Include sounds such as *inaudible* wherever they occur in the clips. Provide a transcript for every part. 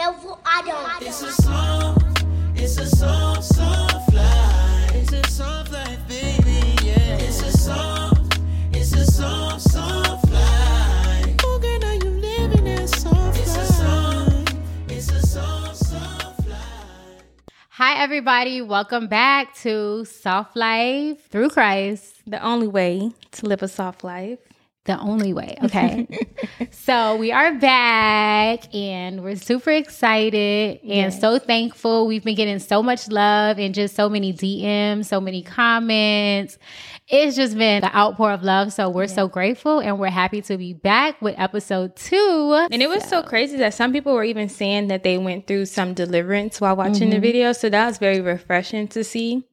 devil Adam. It's a song, it's a song, soft life. It's a soft life, baby, yeah. It's a song, it's a song, soft life. Oh, girl, now you living that soft it's. A song, it's a song, soft life. Hi, everybody. Welcome back to Soft Life Through Christ. The only way to live a soft life. The only way. *laughs* Okay. so we are back and we're super excited and Yes. so thankful. We've been getting so much love and just so many DMs, so many comments. It's just been the outpour of love. So we're so grateful and we're happy to be back with episode two. And it was so crazy that some people were even saying that they went through some deliverance while watching the mm-hmm. video. So that was very refreshing to see.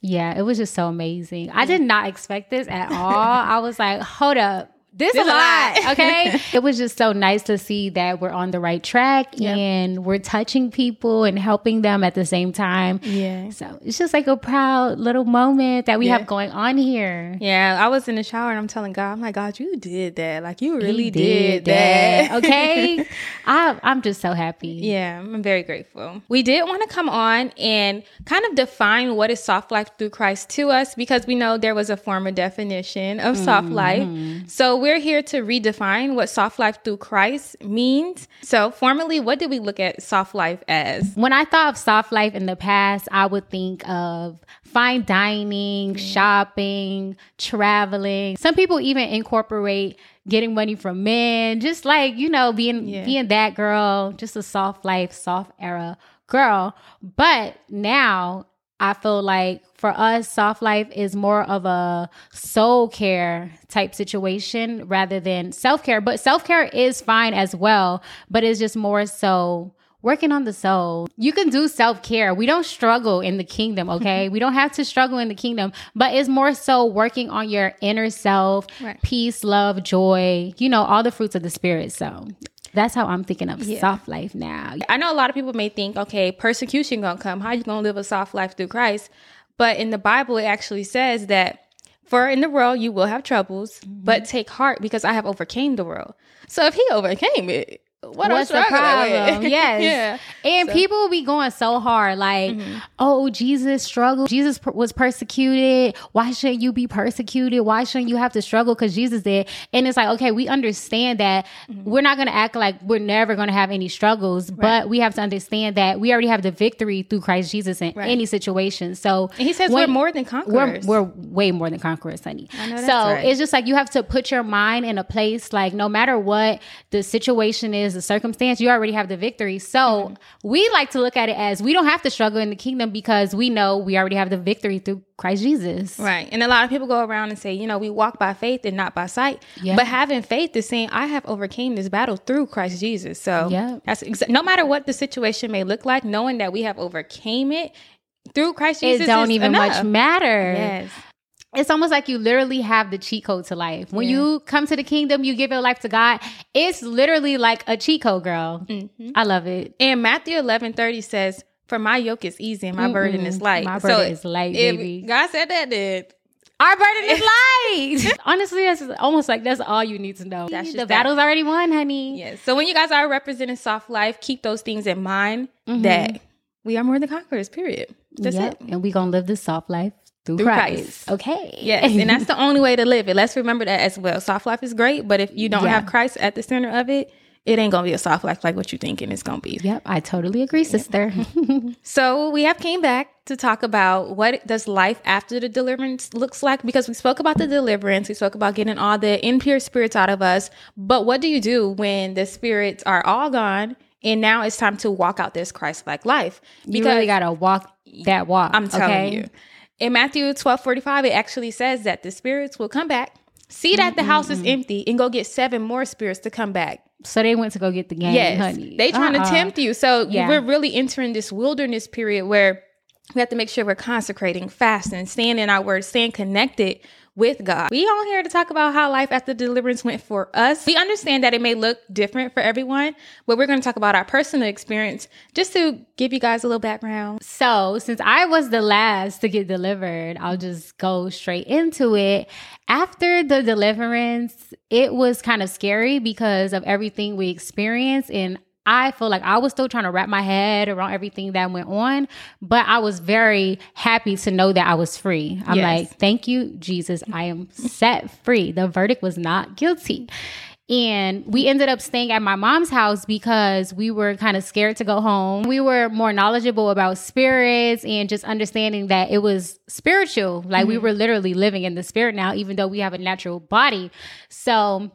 Yeah, it was just so amazing. I did not expect this at all. I was like, hold up. This, This a lot, lot. *laughs* okay? it was just so nice to see that we're on the right track Yep. and we're touching people and helping them at the same time. Yeah. So it's just like a proud little moment that we Yeah. have going on here. Yeah, I was in the shower and I'm telling God, I'm like, God, you did that. Like, you really He did, that. okay? *laughs* I, I'm just so happy. Yeah, I'm very grateful. We did want to come on and kind of define what is soft life through Christ to us because we know there was a former definition of soft life. Mm-hmm. So we're here to redefine what soft life through Christ means. So, formally, what did we look at soft life as? When I thought of soft life in the past, I would think of fine dining, shopping, traveling. Some people even incorporate getting money from men, just like, you know, being Yeah. being that girl, just a soft life, soft era girl. But now I feel like for us, soft life is more of a soul care type situation rather than self care. But self care is fine as well, but it's just more so working on the soul. You can do self care. We don't struggle in the kingdom, *laughs* okay? we don't have to struggle in the kingdom, but it's more so working on your inner self, Right. peace, love, joy, you know, all the fruits of the spirit. So that's how I'm thinking of soft life now. I know a lot of people may think, okay, persecution gonna come. How you gonna live a soft life through Christ? But in the Bible, it actually says that for in the world you will have troubles, but mm-hmm. take heart because I have overcame the world. So if he overcame it, what What's the problem? *laughs* Yes. yeah. And people will be going so hard, like, Mm-hmm. oh, Jesus struggled. Jesus per- was persecuted. Why shouldn't you be persecuted? Why shouldn't you have to struggle? Because Jesus did. And it's like, okay, we understand that Mm-hmm. we're not going to act like we're never going to have any struggles, but we have to understand that we already have the victory through Christ Jesus in Right. any situation. So And he says we're more than conquerors. We're, we're way more than conquerors, honey. I know that's so right. it's just like you have to put your mind in a place like no matter what the situation is, the circumstance, you already have the victory. So Mm-hmm. we like to look at it as we don't have to struggle in the kingdom because we know we already have the victory through Christ Jesus. Right. And a lot of people go around and say, you know, we walk by faith and not by sight. Yeah. But having faith is saying, I have overcame this battle through Christ Jesus. So Yeah. that's exa- no matter what the situation may look like, knowing that we have overcame it through Christ Jesus. It don't even enough. much matter. Yes. It's almost like you literally have the cheat code to life. When Yeah. you come to the kingdom, you give your life to God. It's literally like a cheat code, girl. Mm-hmm. I love it. And Matthew eleven thirty says, For my yoke is easy and my burden is light. My So burden is light, baby. God said that, then Our burden is *laughs* light. *laughs* Honestly, that's almost like that's all you need to know. That's the that. battle's already won, honey. yes. So when you guys are representing soft life, keep those things in mind Mm-hmm. that we are more than conquerors, period. That's Yep. it. And we gonna live this soft life through, Through Christ. Christ. Okay. Yes, and that's the *laughs* only way to live it. Let's remember that as well. Soft life is great, but if you don't Yeah. have Christ at the center of it, it ain't gonna be a soft life like what you thinking it's gonna be. Yep, I totally agree, sister. *laughs* *laughs* So we have came back to talk about what does life after the deliverance looks like because we spoke about the deliverance, we spoke about getting all the impure spirits out of us, but what do you do when the spirits are all gone and now it's time to walk out this Christ-like life? Because you really gotta walk that walk. I'm telling okay? you. In Matthew 12 45, it actually says that the spirits will come back, see that the house is empty, and go get seven more spirits to come back. So they went to go get the game, Yes. honey. They trying Uh-uh. to tempt you. So Yeah. we're really entering this wilderness period where we have to make sure we're consecrating, fasting, staying in our word, staying connected with God. We on here to talk about how life after deliverance went for us. We understand that it may look different for everyone, but we're going to talk about our personal experience just to give you guys a little background. So, since I was the last to get delivered, I'll just go straight into it. After the deliverance, it was kind of scary because of everything we experienced. And I feel like I was still trying to wrap my head around everything that went on, but I was very happy to know that I was free. I'm Yes. like, thank you, Jesus. I am set free. The verdict was not guilty. And we ended up staying at my mom's house because we were kind of scared to go home. We were more knowledgeable about spirits and just understanding that it was spiritual. Like we mm-hmm. were literally living in the spirit now, even though we have a natural body. So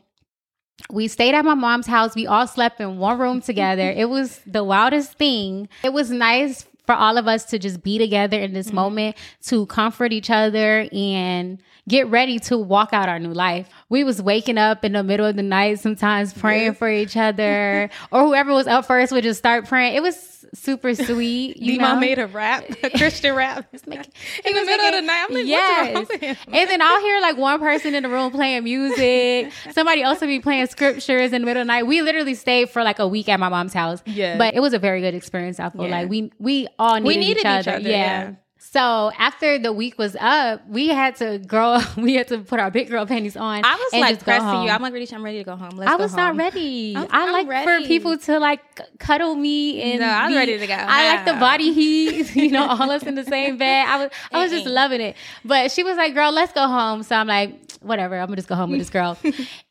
we stayed at my mom's house. We all slept in one room together. *laughs* it was the wildest thing. It was nice for all of us to just be together in this mm-hmm. moment to comfort each other and get ready to walk out our new life. We was waking up in the middle of the night sometimes praying for each other *laughs* or whoever was up first would just start praying. It was super sweet. You D-Mom know? made a rap, a *laughs* Christian rap. making- in the middle of the night. I'm like, yes. what's wrong with him? And then I'll hear like one person in the room playing music. Somebody else will be playing scriptures in the middle of the night. We literally stayed for like a week at my mom's house. Yes. But it was a very good experience. I feel Yeah. like we we all needed, We needed each, each other. other, Yeah. yeah. So after the week was up, we had to grow. *laughs* We had to put our big girl panties on. I was like pressing you. I'm like, ready. I'm ready to go home. Let's I was not ready. *laughs* I'm- I I'm like ready. for people to like cuddle me and No, I was be- ready to go I like the body heat, *laughs* you know, all us in the same bed. I was I was just loving it. But she was like, "Girl, let's go home." So I'm like, "Whatever, I'm gonna just go home with this girl."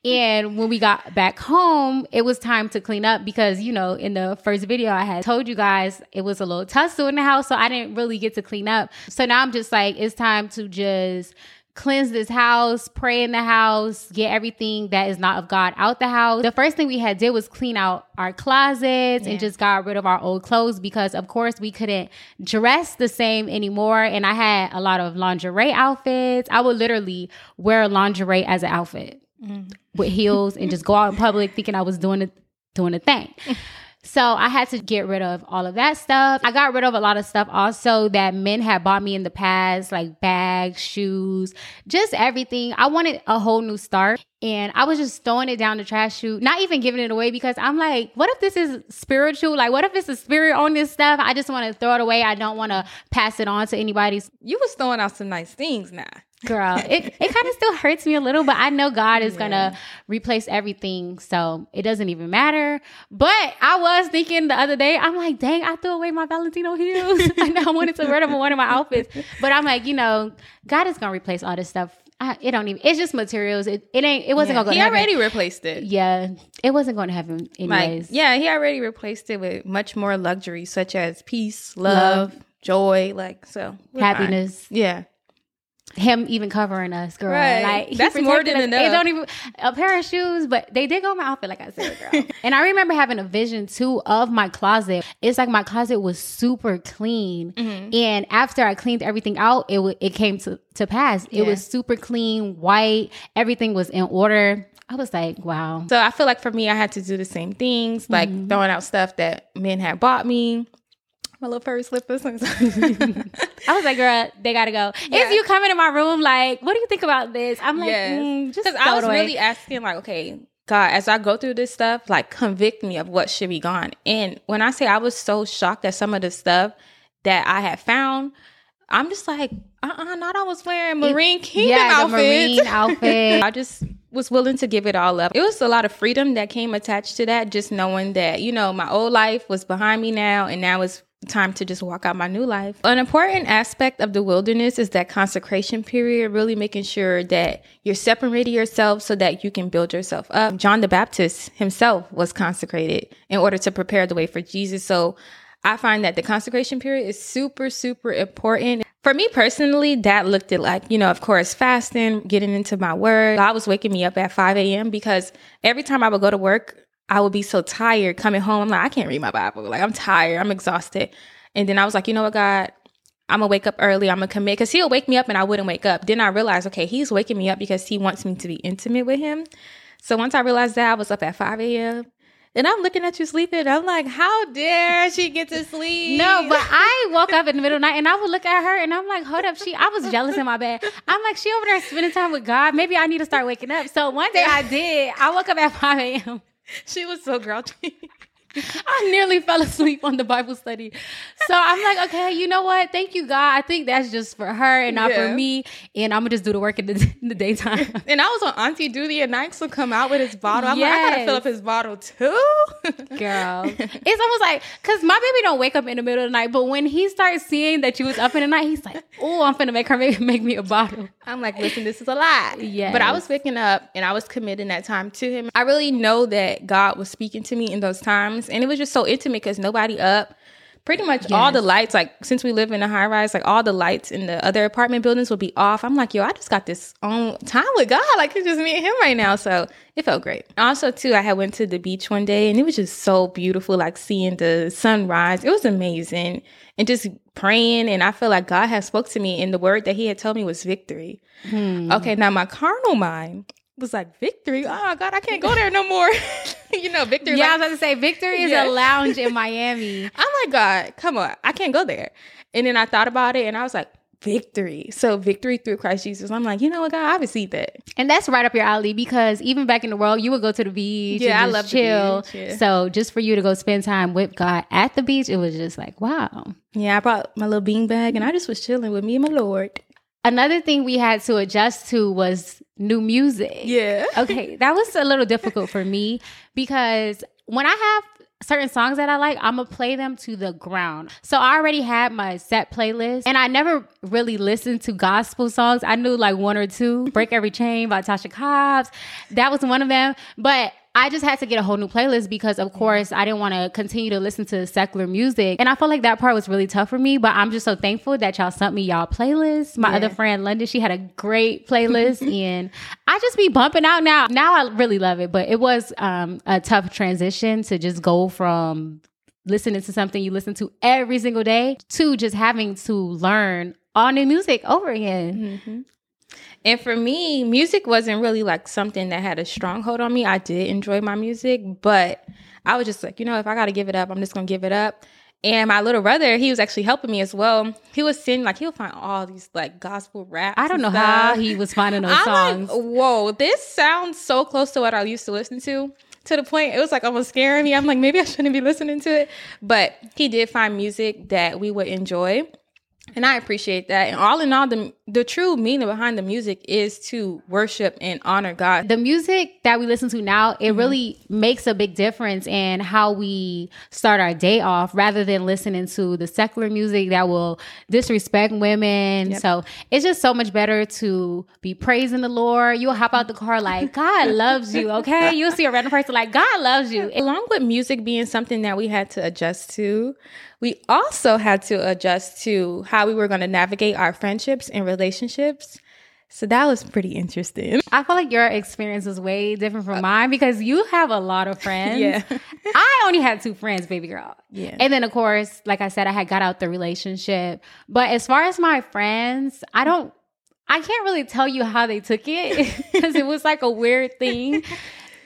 and when we got back home, it was time to clean up because you know, in the first video I had told you guys it was a little tussle in the house, so I didn't really get to clean up. So now I'm just like, it's time to just cleanse this house, pray in the house, get everything that is not of God out the house. The first thing we had did was clean out our closets Yeah. and just got rid of our old clothes because of course we couldn't dress the same anymore and I had a lot of lingerie outfits. I would literally wear lingerie as an outfit mm-hmm. with heels and just go out in public thinking I was doing it doing a thing. *laughs* So I had to get rid of all of that stuff. I got rid of a lot of stuff also that men had bought me in the past, like bags, shoes, just everything. I wanted a whole new start. And I was just throwing it down the trash chute, not even giving it away because I'm like, what if this is spiritual? Like, what if it's a spirit on this stuff? I just want to throw it away. I don't want to pass it on to anybody. You was throwing out some nice things now. Girl, it, it kind of *laughs* still hurts me a little, but I know God is going to replace everything. So it doesn't even matter. But I was thinking the other day, I'm like, dang, I threw away my Valentino heels. *laughs* I know I wanted to wear them in one of my outfits. But I'm like, you know, God is to replace all this stuff. I, it don't even, it's just materials. It, it ain't, it wasn't Yeah, to go he to heaven. already replaced it. yeah, it wasn't going to Like, anyways. yeah, he already replaced it with much more luxury, such as peace, love, joy, like so we're fine. Happiness. Yeah, him even covering us, girl. Right. Like That's more than us. It enough. don't even a pair of shoes, but they did go in my outfit, like I said, girl. *laughs* and I remember having a vision too of my closet. It's like my closet was super clean, Mm-hmm. and after I cleaned everything out, it w- it came to to pass. It Yeah. was super clean, white. Everything was in order. I was like, wow. So I feel like for me, I had to do the same things, like Mm-hmm. throwing out stuff that men had bought me. My little furry slippers. *laughs* *laughs* I was like, girl, they gotta go. Yeah. If you come into my room, like, what do you think about this? I'm like, yes, mm, just because I was really asking, like, okay, God, as I go through this stuff, like, convict me of what should be gone. And when I say I was so shocked at some of the stuff that I had found, I'm just like, uh, uh not I was wearing Marine Kingdom yeah, outfits. marine *laughs* outfit. I just was willing to give it all up. It was a lot of freedom that came attached to that, just knowing that, you know, my old life was behind me now, and now it's time to just walk out my new life. An important aspect of the wilderness is that consecration period, really making sure that you're separating yourself so that you can build yourself up. John the Baptist himself was consecrated in order to prepare the way for Jesus. So I find that the consecration period is super, super important. For me personally, that looked at like, you know, of course, fasting, getting into my word. God was waking me up at 5 a.m. because every time I would go to work, I would be so tired coming home. I'm like, I can't read my Bible. Like, I'm tired. I'm exhausted. And then I was like, you know what, God? I'm gonna wake up early. I'm gonna commit because he'll wake me up and I wouldn't wake up. Then I realized, okay, he's waking me up because he wants me to be intimate with him. So once I realized that, I was up at 5 a.m. And I'm looking at you sleeping. I'm like, how dare she get to sleep? No, but *laughs* I woke up in the middle of the night and I would look at her and I'm like, hold up, she I was jealous in my bed. I'm like, she over there spending time with God. Maybe I need to start waking up. So one day I did. I woke up at 5 a.m. *laughs* she was so grouchy. I nearly fell asleep on the Bible study. So I'm like, okay, you know what? Thank you, God. I think that's just for her and not Yeah. for me. And I'm gonna just do the work in the, *laughs* in the daytime. *laughs* And I was on Auntie duty, and Nix would come out with his bottle. I'm like, I gotta fill up his bottle too. *laughs* Girl, it's almost like because my baby don't wake up in the middle of the night, but when he starts seeing that you was up in the night, he's like, "Oh, I'm finna make her make, make me a bottle." I'm like, listen, this is a lie. Yes. But I was waking up and I was committing that time to him. I really know that God was speaking to me in those times. And it was just so intimate because nobody up. Pretty much all the lights, like since we live in a high rise, like all the lights in the other apartment buildings will be off. I'm like, yo, I just got this on time with God. Like it's just me and him right now. So it felt great. Also, too, I had went to the beach one day and it was just so beautiful, like seeing the sunrise. It was amazing. And just praying. And I feel like God had spoke to me and the word that he had told me was victory. Hmm. Okay, now my carnal mind was like, victory? Oh, God, I can't go there no more. *laughs* you know, victory. Yeah, I was about to say Victory is Yeah. a lounge in *laughs* Miami. I'm like, God, come on, I can't go there. And then I thought about it and I was like, victory. So victory through Christ Jesus. I'm like, you know what, God, I received that. And that's right up your alley because even back in the world, you would go to the beach. Yeah, I love chill. beach, yeah. So just for you to go spend time with God at the beach, it was just like wow. Yeah, I brought my little bean bag and I just was chilling with me and my Lord. Another thing we had to adjust to was new music. Yeah. *laughs* okay, that was a little difficult for me because when I have certain songs that I like, I'm gonna play them to the ground. So I already had my set playlist and I never really listened to gospel songs. I knew like one or two, Break Every Chain by Tasha Cobbs. That was one of them. But I just had to get a whole new playlist because of course I didn't want to continue to listen to secular music. And I felt like that part was really tough for me. But I'm just so thankful that y'all sent me y'all playlists. My Yeah. other friend London, she had a great *laughs* playlist and I just be bumping out now. Now I really love it. But it was um, a tough transition to just go from listening to something you listen to every single day to just having to learn all new music over again. And for me, music wasn't really like something that had a stronghold on me. I did enjoy my music, but I was just like, you know, if I got to give it up, I'm just going to give it up. And my little brother, he was actually helping me as well. He was singing, like, he'll find all these like gospel raps. I don't know how he was finding those I'm songs. like, whoa, this sounds so close to what I used to listen to. To the point it was like almost scaring me. I'm like, maybe I shouldn't be listening to it. But he did find music that we would enjoy. And I appreciate that. And all in all, the the true meaning behind the music is to worship and honor God. the music that we listen to now, Mm-hmm. it really makes a big difference in how we start our day off rather than listening to the secular music that will disrespect women. So it's just so much better to be praising the Lord. You'll hop out the car like, God *laughs* loves you, okay? You'll see a random person like, God loves you. Along with music being something that we had to adjust to, we also had to adjust to how we were going to navigate our friendships and relationships. So that was pretty interesting. I feel like your experience was way different from mine because you have a lot of *laughs* friends. Yeah. I only had two friends, baby girl. Yeah. And then of course, like I said, I had got out the relationship. But as far as my friends, I don't I can't really tell you how they took it *laughs* because it was like a weird thing.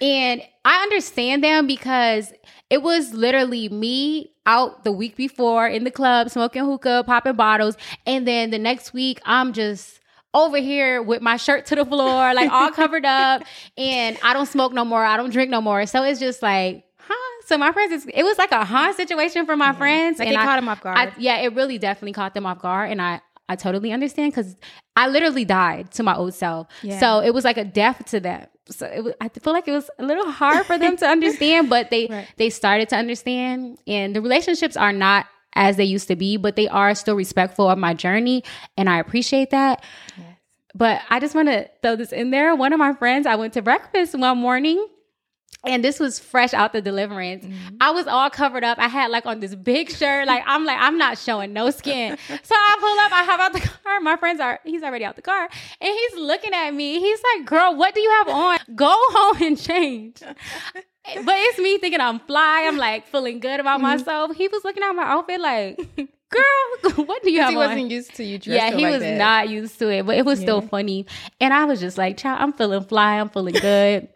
And I understand them because it was literally me out the week before in the club smoking hookah, popping bottles, and then the next week I'm just over here with my shirt to the floor, like all *laughs* covered up, and I don't smoke no more, I don't drink no more. So it's just like, huh? So my friends, it was like a huh situation for my friends. Like and it I- caught 'em off guard. I- yeah, it really definitely caught them off guard, and I I totally understand because I literally died to my old self. Yeah. So it was like a death to them. So it was, I feel like it was a little hard for them to understand, but they *laughs* Right. they started to understand, and the relationships are not as they used to be, but they are still respectful of my journey, and I appreciate that. But I just want to throw this in there. One of my friends, I went to breakfast one morning. And this was fresh out the deliverance. Mm-hmm. I was all covered up. I had like on this big shirt. Like I'm like, I'm not showing no skin. *laughs* So I pull up, I hop out the car. My friends are, he's already out the car. And he's looking at me. He's like, girl, what do you have on? Go home and change. *laughs* But it's me thinking I'm fly. I'm like feeling good about mm-hmm. myself. He was looking at my outfit like, girl, *laughs* what do you have he on? wasn't used to you dressing Yeah, he like was that. not used to it, but it was still funny. And I was just like, child, I'm feeling fly, I'm feeling good.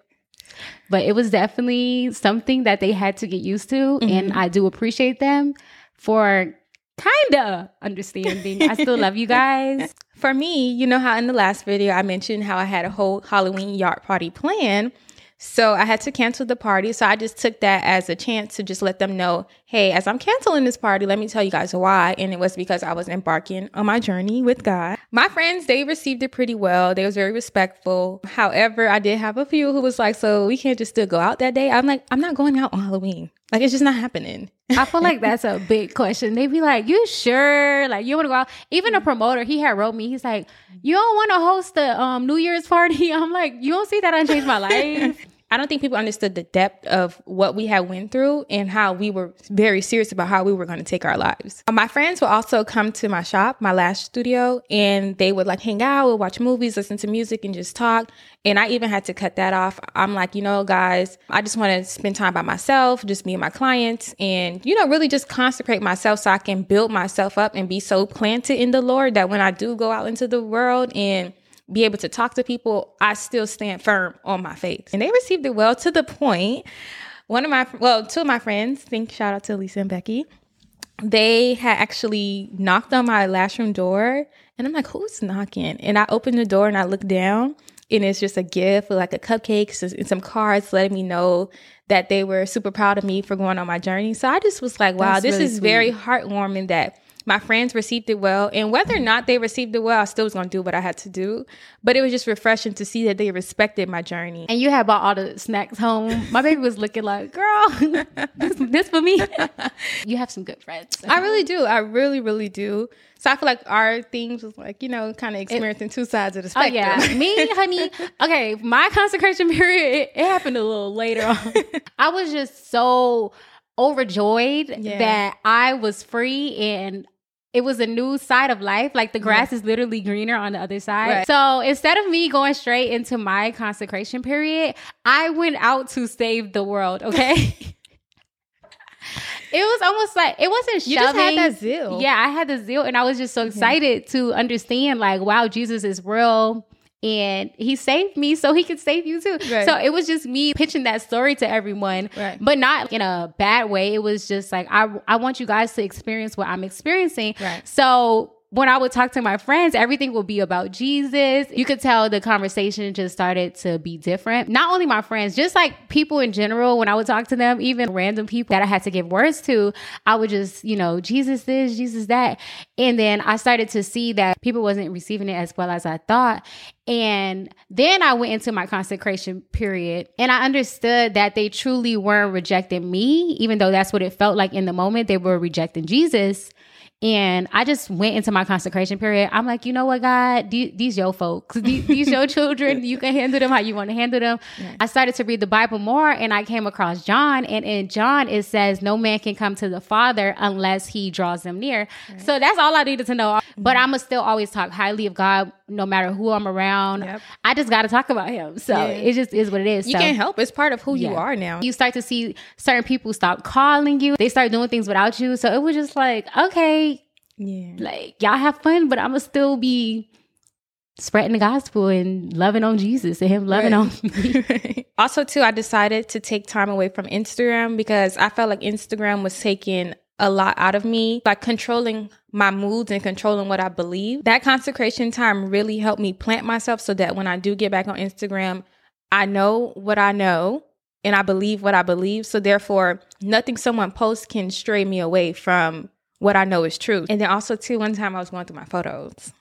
But it was definitely something that they had to get used to. Mm-hmm. And I do appreciate them for kind of understanding. I still love you *laughs* guys. For me, you know how in the last video I mentioned how I had a whole Halloween yard party plan. So I had to cancel the party. So I just took that as a chance to just let them know, hey, as I'm canceling this party, let me tell you guys why. And it was because I was embarking on my journey with God. My friends, they received it pretty well. They was very respectful. However, I did have a few who was like, so we can't just still go out that day. I'm like, I'm not going out on Halloween. Like it's just not happening. I feel like *laughs* that's a big question. They be like, "You sure? Like you want to go out?" Even a promoter, he had wrote me. He's like, "You don't want to host the um, New Year's party?" *laughs* I'm like, "You don't see that I changed my *laughs* life." I don't think people understood the depth of what we had went through and how we were very serious about how we were going to take our lives. My friends would also come to my shop, my lash studio, and they would like hang out, would watch movies, listen to music, and just talk. And I even had to cut that off. I'm like, you know, guys, I just want to spend time by myself, just me and my clients, and, you know, really just consecrate myself so I can build myself up and be so planted in the Lord that when I do go out into the world and be able to talk to people, I still stand firm on my faith. And they received it well to the point. One of my, well, two of my friends, think shout out to Lisa and Becky, they had actually knocked on my lash room door. And I'm like, who's knocking? And I opened the door and I look down and it's just a gift with like a cupcakes and some cards letting me know that they were super proud of me for going on my journey. So I just was like, wow, That's this really is sweet. very heartwarming that my friends received it well. And whether or not they received it well, I still was going to do what I had to do. But it was just refreshing to see that they respected my journey. and you had bought all the snacks home. My baby was looking like, "Girl, *laughs* this, this for me." *laughs* you have some good friends. I really do. I really, really do. So I feel like our themes was like, you know, kind of experiencing two sides of the spectrum. Oh yeah, me, honey. *laughs* Okay, my consecration period it, it happened a little later on. I was just so overjoyed Yeah. that I was free and it was a new side of life. Like the grass is literally greener on the other side. Right. So instead of me going straight into my consecration period, I went out to save the world. Okay. *laughs* It was almost like it wasn't You just had that zeal. Yeah, I had the zeal, and I was just so excited to understand, like, wow, Jesus is real, and He saved me, so He could save you too. Right. So it was just me pitching that story to everyone, Right. but not in a bad way. It was just like I I want you guys to experience what I'm experiencing. Right. So when I would talk to my friends, everything would be about Jesus. You could tell the conversation just started to be different. Not only my friends, just like people in general, when I would talk to them, even random people that I had to give words to, I would just, you know, Jesus this, Jesus that. And then I started to see that people wasn't receiving it as well as I thought. And then I went into my consecration period and I understood that they truly weren't rejecting me, even though that's what it felt like in the moment. They were rejecting Jesus. And I just went into my consecration period. I'm like, you know what, God, these, these your folks, these, these your children. You can handle them how you want to handle them. I started to read the Bible more, and I came across John. And in John, it says, "No man can come to the Father unless He draws them near." So that's all I needed to know. But Mm-hmm. I'ma still always talk highly of God, no matter who I'm around. Yep. I just got to talk about Him. So Yeah. it just is what it is. You so. can't help. It's part of who you are now. You start to see certain people stop calling you. They start doing things without you. So it was just like, okay, yeah. like y'all have fun, but I'm gonna still be spreading the gospel and loving on Jesus and Him loving on *laughs* me. also, too, I decided to take time away from Instagram because I felt like Instagram was taking a lot out of me, like controlling my moods and controlling what I believe. That consecration time really helped me plant myself so that when I do get back on Instagram, I know what I know and I believe what I believe. So, therefore, nothing someone posts can stray me away from what I know is true. And then also, too, one time I was going through my photos.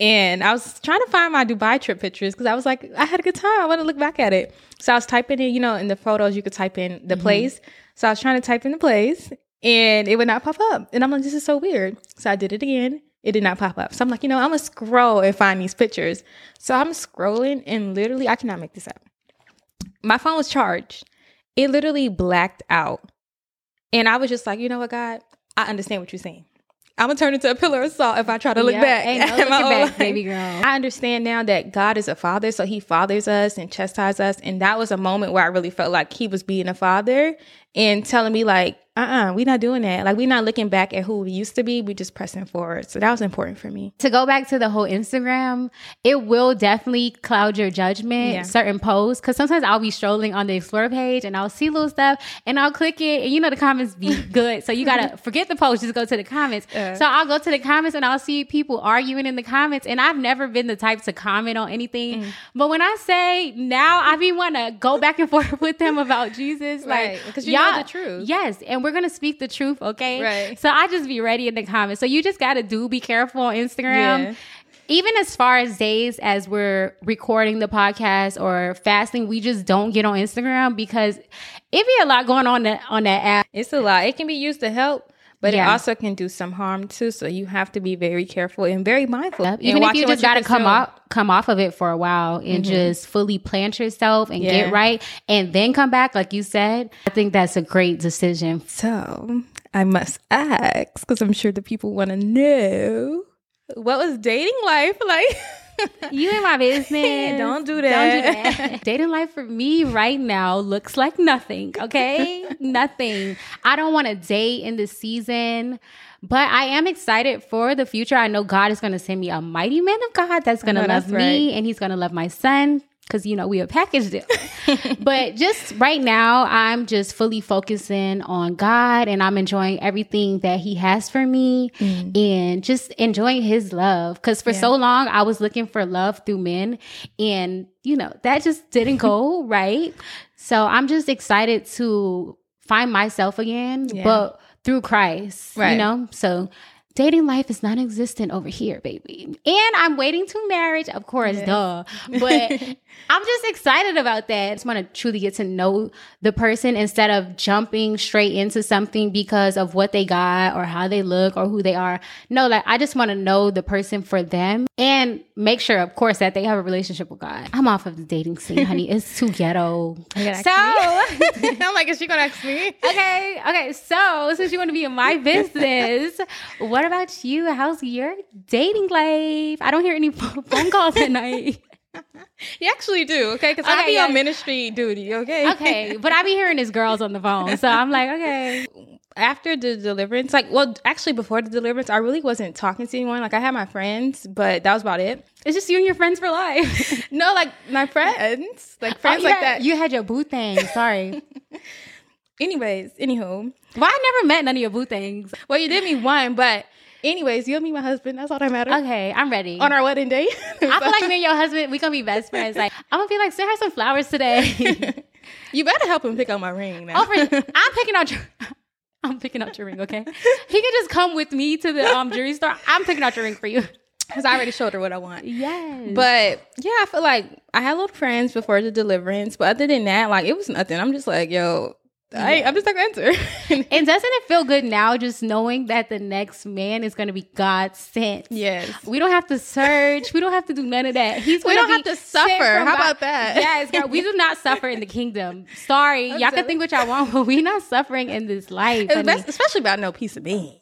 And I was trying to find my Dubai trip pictures because I was like, I had a good time. I want to look back at it. So I was typing in, you know, in the photos, you could type in the mm-hmm. place. So I was trying to type in the place and it would not pop up. And I'm like, this is so weird. So I did it again. It did not pop up. So I'm like, you know, I'm going to scroll and find these pictures. So I'm scrolling and literally, I cannot make this up. My phone was charged. It literally blacked out. And I was just like, you know what, God, I understand what you're saying. I'm gonna turn into a pillar of salt if I try to look Yeah, back. ain't *laughs* no looking back, life. baby girl. I understand now that God is a father, so he fathers us and chastises us. And that was a moment where I really felt like he was being a father and telling me, like, uh uh we're not doing that. Like we're not looking back at who we used to be. We just pressing forward. So that was important for me. to go back to the whole Instagram, it will definitely cloud your judgment, Yeah. certain posts. Cause sometimes I'll be strolling on the explore page and I'll see little stuff and I'll click it and you know the comments be *laughs* good. So you gotta forget the post, just go to the comments. Uh. so I'll go to the comments and I'll see people arguing in the comments. And I've never been the type to comment on anything. Mm. But when I say now I be wanna go back and forth *laughs* with them about Jesus, Right, like because you know y'all- the truth. Yes, and we're gonna speak the truth, okay? Right. So I just be ready in the comments. So you just gotta do be careful on Instagram. Yeah. Even as far as days as we're recording the podcast or fasting, we just don't get on Instagram because it be a lot going on that on that app. It's a lot. It can be used to help, but Yeah. it also can do some harm too. So you have to be very careful and very mindful. and Even if you just gotta come consume. off come off of it for a while and mm-hmm. just fully plant yourself and Yeah. get right and then come back, like you said, I think that's a great decision. So I must ask because I'm sure the people want to know what was dating life like. *laughs* *laughs* You in my business. *laughs* Don't do that. Don't do that. *laughs* Dating life for me right now looks like nothing. Okay, nothing. I don't want to date in the season, but I am excited for the future. I know God is going to send me a mighty man of God that's going to love me, right. and He's going to love my son. Cause you know we a package deal, *laughs* but just right now I'm just fully focusing on God and I'm enjoying everything that He has for me mm. and just enjoying His love. Cause for so long I was looking for love through men, and you know that just didn't go *laughs* right. So I'm just excited to find myself again, Yeah. but through Christ, you know. So dating life is non-existent over here, baby. And I'm waiting to marriage, of course, duh. *laughs* But I'm just excited about that. I just want to truly get to know the person instead of jumping straight into something because of what they got or how they look or who they are. No, like I just want to know the person for them and make sure, of course, that they have a relationship with God. I'm off of the dating scene, honey. *laughs* It's too ghetto. So *laughs* I'm like, is she gonna ask me? okay, okay. So since you want to be in my *laughs* business, what about you? How's your dating life? I don't hear any phone calls at night. *laughs* You actually do, okay? Because I Okay, be yeah. on ministry duty, okay? Okay, but I be hearing these girls on the phone, so I'm like, okay. After the deliverance, like, well, actually, before the deliverance, I really wasn't talking to anyone. Like, I had my friends, but that was about it. It's just you and your friends for life. *laughs* No, like my friends, like friends Oh, like yeah, that. You had your boo thing. Sorry. *laughs* Anyways, anywho, Well, I never met none of your boo things. well, you did me one, but anyways, you'll meet my husband. That's all that matters. Okay, I'm ready. On our wedding day. *laughs* I feel like me and your husband, we gonna be best friends. Like, I'm gonna be like, send her some flowers today. *laughs* you better help him pick out my ring now. *laughs* I'm picking out your. I'm picking out your ring, okay? He can just come with me to the um jewelry store. I'm picking out your ring for you. Because I already showed her what I want. Yes. But yeah, I feel like I had little friends before the deliverance, but other than that, like it was nothing. I'm just like, yo, I, I'm just not gonna answer. *laughs* and doesn't it feel good now just knowing that the next man is gonna be God sent? yes. We don't have to search. We don't have to do none of that. He's We don't have to suffer. How God. about that? *laughs* Yes, girl. We do not suffer in the kingdom. Sorry, y'all can think what y'all want, but we not suffering in this life. Best- especially about no piece of me.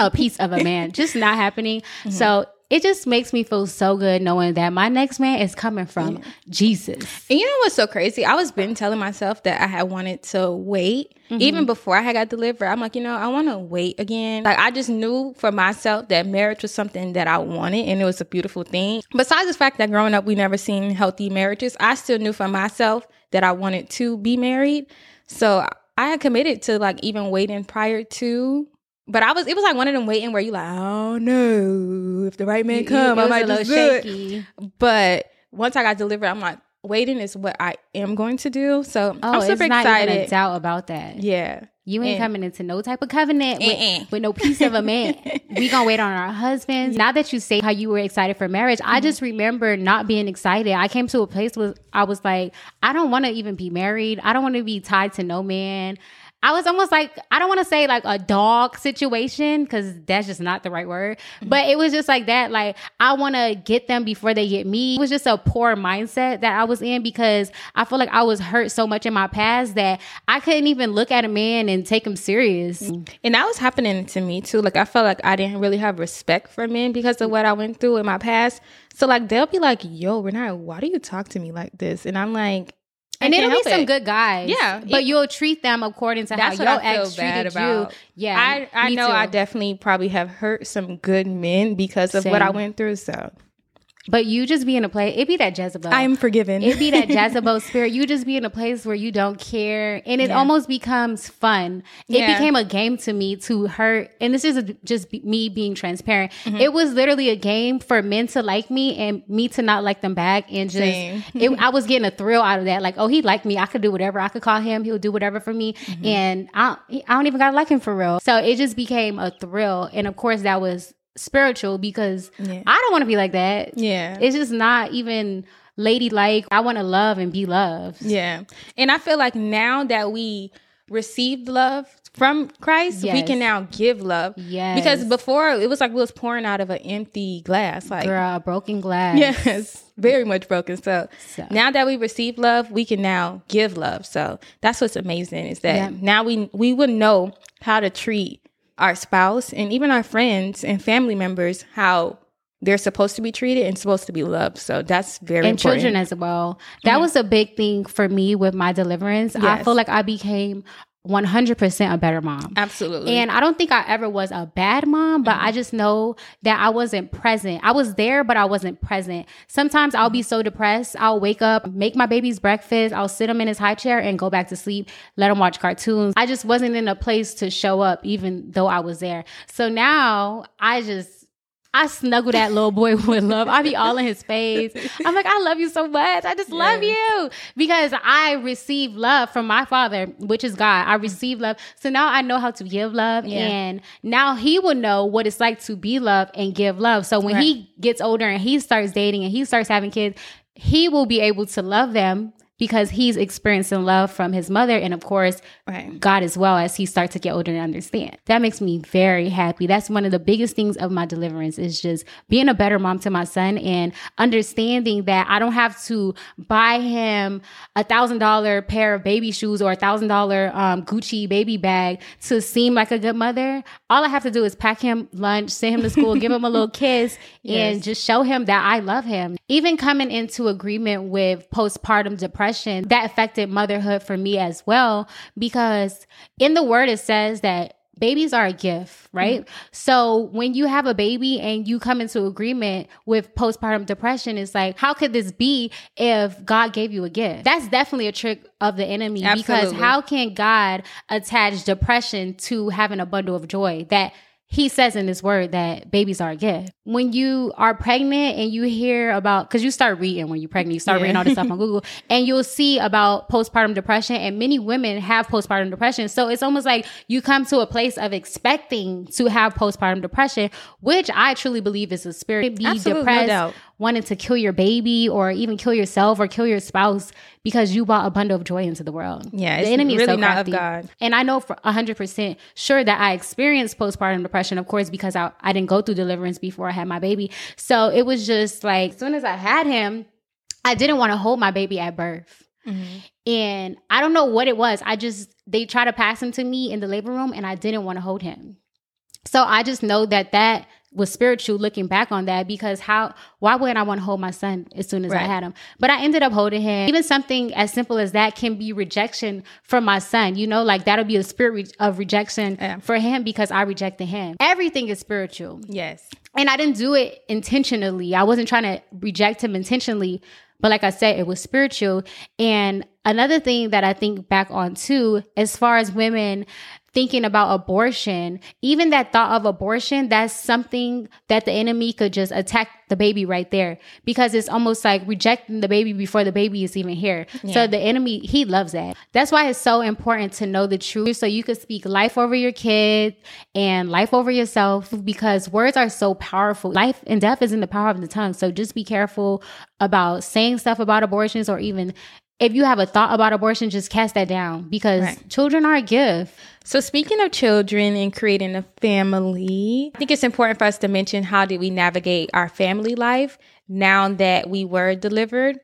a piece of a man, just not happening. *laughs* Mm-hmm. So it just makes me feel so good knowing that my next man is coming from Jesus. And you know what's so crazy? I was been telling myself that I had wanted to wait. Mm-hmm. Even before I had got delivered, I'm like, you know, I want to wait again. Like I just knew for myself that marriage was something that I wanted and it was a beautiful thing. Besides the fact that growing up we never seen healthy marriages, I still knew for myself that I wanted to be married. So I had committed to like even waiting prior to but I was it was like one of them waiting where you like, I don't know if the right man You- come, I might just little do it. shaky. But once I got delivered, I'm like, waiting is what I am going to do. So Oh, I'm it's super not even a excited. doubt about that. Yeah. You ain't And- coming into no type of covenant with, Uh-uh. with no piece of a man. *laughs* we gonna wait on our husbands. Now that you say how you were excited for marriage, I Mm-hmm. just remember not being excited. I came to a place where I was like, I don't want to even be married. I don't want to be tied to no man. I was almost like I don't want to say like a dog situation because that's just not the right word, Mm-hmm. but it was just like that. Like I want to get them before they get me. It was just a poor mindset that I was in because I feel like I was hurt so much in my past that I couldn't even look at a man and take him serious. And that was happening to me too. Like I felt like I didn't really have respect for men because of what I went through in my past. So like they'll be like, "Yo, Renata, why do you talk to me like this?" And I'm like, and it'll be some it. good guys. Yeah, but it- you'll treat them according to That's how your ex treated about. you. Yeah, I, I know too. I definitely probably have hurt some good men because of what I went through. So But you just be in a place. It be that Jezebel. I am forgiven. it be that *laughs* Jezebel spirit. You just be in a place where you don't care, and it Yeah. almost becomes fun. It Yeah. became a game to me to hurt, and this is a, just me being transparent. Mm-hmm. It was literally a game for men to like me and me to not like them back, and just it, I was getting a thrill out of that. Like, oh, he liked me. I could do whatever. I could call him. He'll do whatever for me, Mm-hmm. and I I don't even gotta like him for real. So it just became a thrill, and of course that was spiritual because Yeah. I don't want to be like that. yeah. It's just not even ladylike. I want to love and be loved. Yeah. And I feel like now that we received love from Christ, we can now give love. Yes. Because before it was like we was pouring out of an empty glass. Like Girl, broken glass. Yes, very much broken. So, So. now that we receive love, we can now give love. So that's what's amazing is that Yeah. now we we would know how to treat our spouse and even our friends and family members how they're supposed to be treated and supposed to be loved. So that's very And important. children as well. That was a big thing for me with my deliverance. I feel like I became 100% a better mom. Absolutely. And I don't think I ever was a bad mom, but Mm-hmm. I just know that I wasn't present. I was there, but I wasn't present. Sometimes I'll be Mm-hmm. so depressed. I'll wake up, make my baby's breakfast. I'll sit him in his high chair and go back to sleep, let him watch cartoons. I just wasn't in a place to show up, even though I was there. So now I just, I snuggle that little boy *laughs* with love. I be all in his face. I'm like, I love you so much. I just love you because I receive love from my father, which is God. I receive love. So now I know how to give love. Yeah. And now he will know what it's like to be loved and give love. So when he gets older and he starts dating and he starts having kids, he will be able to love them because he's experiencing love from his mother and of course Right. God as well as he starts to get older and understand. That makes me very happy. That's one of the biggest things of my deliverance is just being a better mom to my son and understanding that I don't have to buy him a thousand dollar pair of baby shoes or a thousand dollar um, Gucci baby bag to seem like a good mother. All I have to do is pack him lunch, send him to school, give him a little *laughs* kiss, and Yes. just show him that I love him. Even coming into agreement with postpartum depression, that affected motherhood for me as well, because in the word it says that babies are a gift, right? Mm-hmm. So when you have a baby and you come into agreement with postpartum depression, it's like, how could this be if God gave you a gift? That's definitely a trick of the enemy because how can God attach depression to having a bundle of joy that he says in his word that babies are a gift. When you are pregnant and you hear about, because you start reading when you're pregnant, you start Yeah. reading all this stuff on Google, *laughs* and you'll see about postpartum depression, and many women have postpartum depression. So it's almost like you come to a place of expecting to have postpartum depression, which I truly believe is a spirit. Be Absolutely, no depressed, doubt. Wanting to kill your baby, or even kill yourself or kill your spouse because you brought a bundle of joy into the world. Yeah, the it's enemy is really so not of. God. And I know for 100% sure that I experienced postpartum depression, of course, because I, I didn't go through deliverance before I had my baby. So it was just like, as soon as I had him, I didn't want to hold my baby at birth. Mm-hmm. And I don't know what it was. I just, they tried to pass him to me in the labor room and I didn't want to hold him. So I just know that that was spiritual looking back on that because how why wouldn't I want to hold my son as soon as I had him? But I ended up holding him. Even something as simple as that can be rejection from my son. You know, like that'll be a spirit re- of rejection Yeah. for him because I rejected him. Everything is spiritual. Yes. And I didn't do it intentionally. I wasn't trying to reject him intentionally. But like I said, it was spiritual. And another thing that I think back on too, as far as women thinking about abortion, even that thought of abortion, that's something that the enemy could just attack the baby right there because it's almost like rejecting the baby before the baby is even here. So the enemy, he loves that. That's why it's so important to know the truth so you could speak life over your kid and life over yourself because words are so powerful. Life and death is in the power of the tongue. So just be careful about saying stuff about abortions or even if you have a thought about abortion, just cast that down because Right. children are a gift. So speaking of children and creating a family, I think it's important for us to mention how did we navigate our family life now that we were delivered.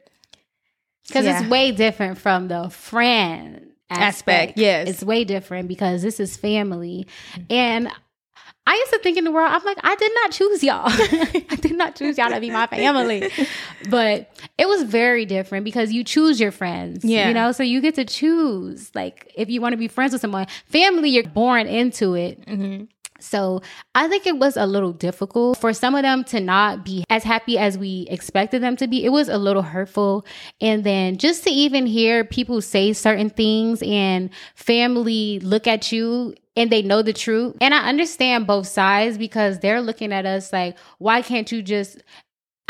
Because Yeah. it's way different from the friend aspect. Aspect, yes. It's way different because this is family. And I used to think in the world, I'm like, I did not choose y'all. *laughs* I did not choose y'all to be my family. *laughs* But it was very different because you choose your friends. Yeah. You know, so you get to choose. Like if you want to be friends with someone, family, you're born into it. Mm-hmm. So I think it was a little difficult for some of them to not be as happy as we expected them to be. It was a little hurtful. And then just to even hear people say certain things and family look at you and they know the truth. And I understand both sides because they're looking at us like, why can't you just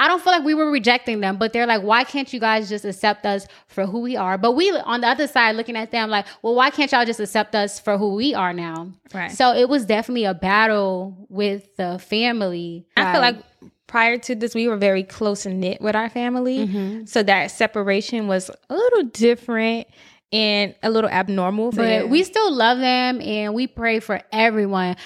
I don't feel like we were rejecting them, but they're like, why can't you guys just accept us for who we are? But we, on the other side, looking at them like, well, why can't y'all just accept us for who we are now? Right. So it was definitely a battle with the family. I feel like prior to this, we were very close knit with our family. Mm-hmm. So that separation was a little different and a little abnormal. but we still love them and we pray for everyone.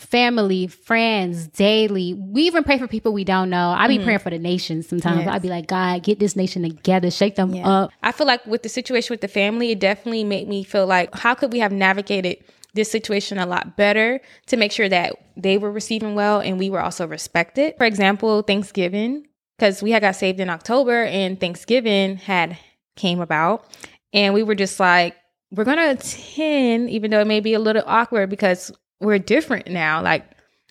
Family, friends, daily. We even pray for people we don't know. I be mm-hmm. praying for the nation sometimes. Yes. I'd be like, God, get this nation together, shake them up. I feel like with the situation with the family, it definitely made me feel like how could we have navigated this situation a lot better to make sure that they were receiving well and we were also respected. For example, Thanksgiving, because we had got saved in October and Thanksgiving had came about, and we were just like, we're gonna attend, even though it may be a little awkward because we're different now. Like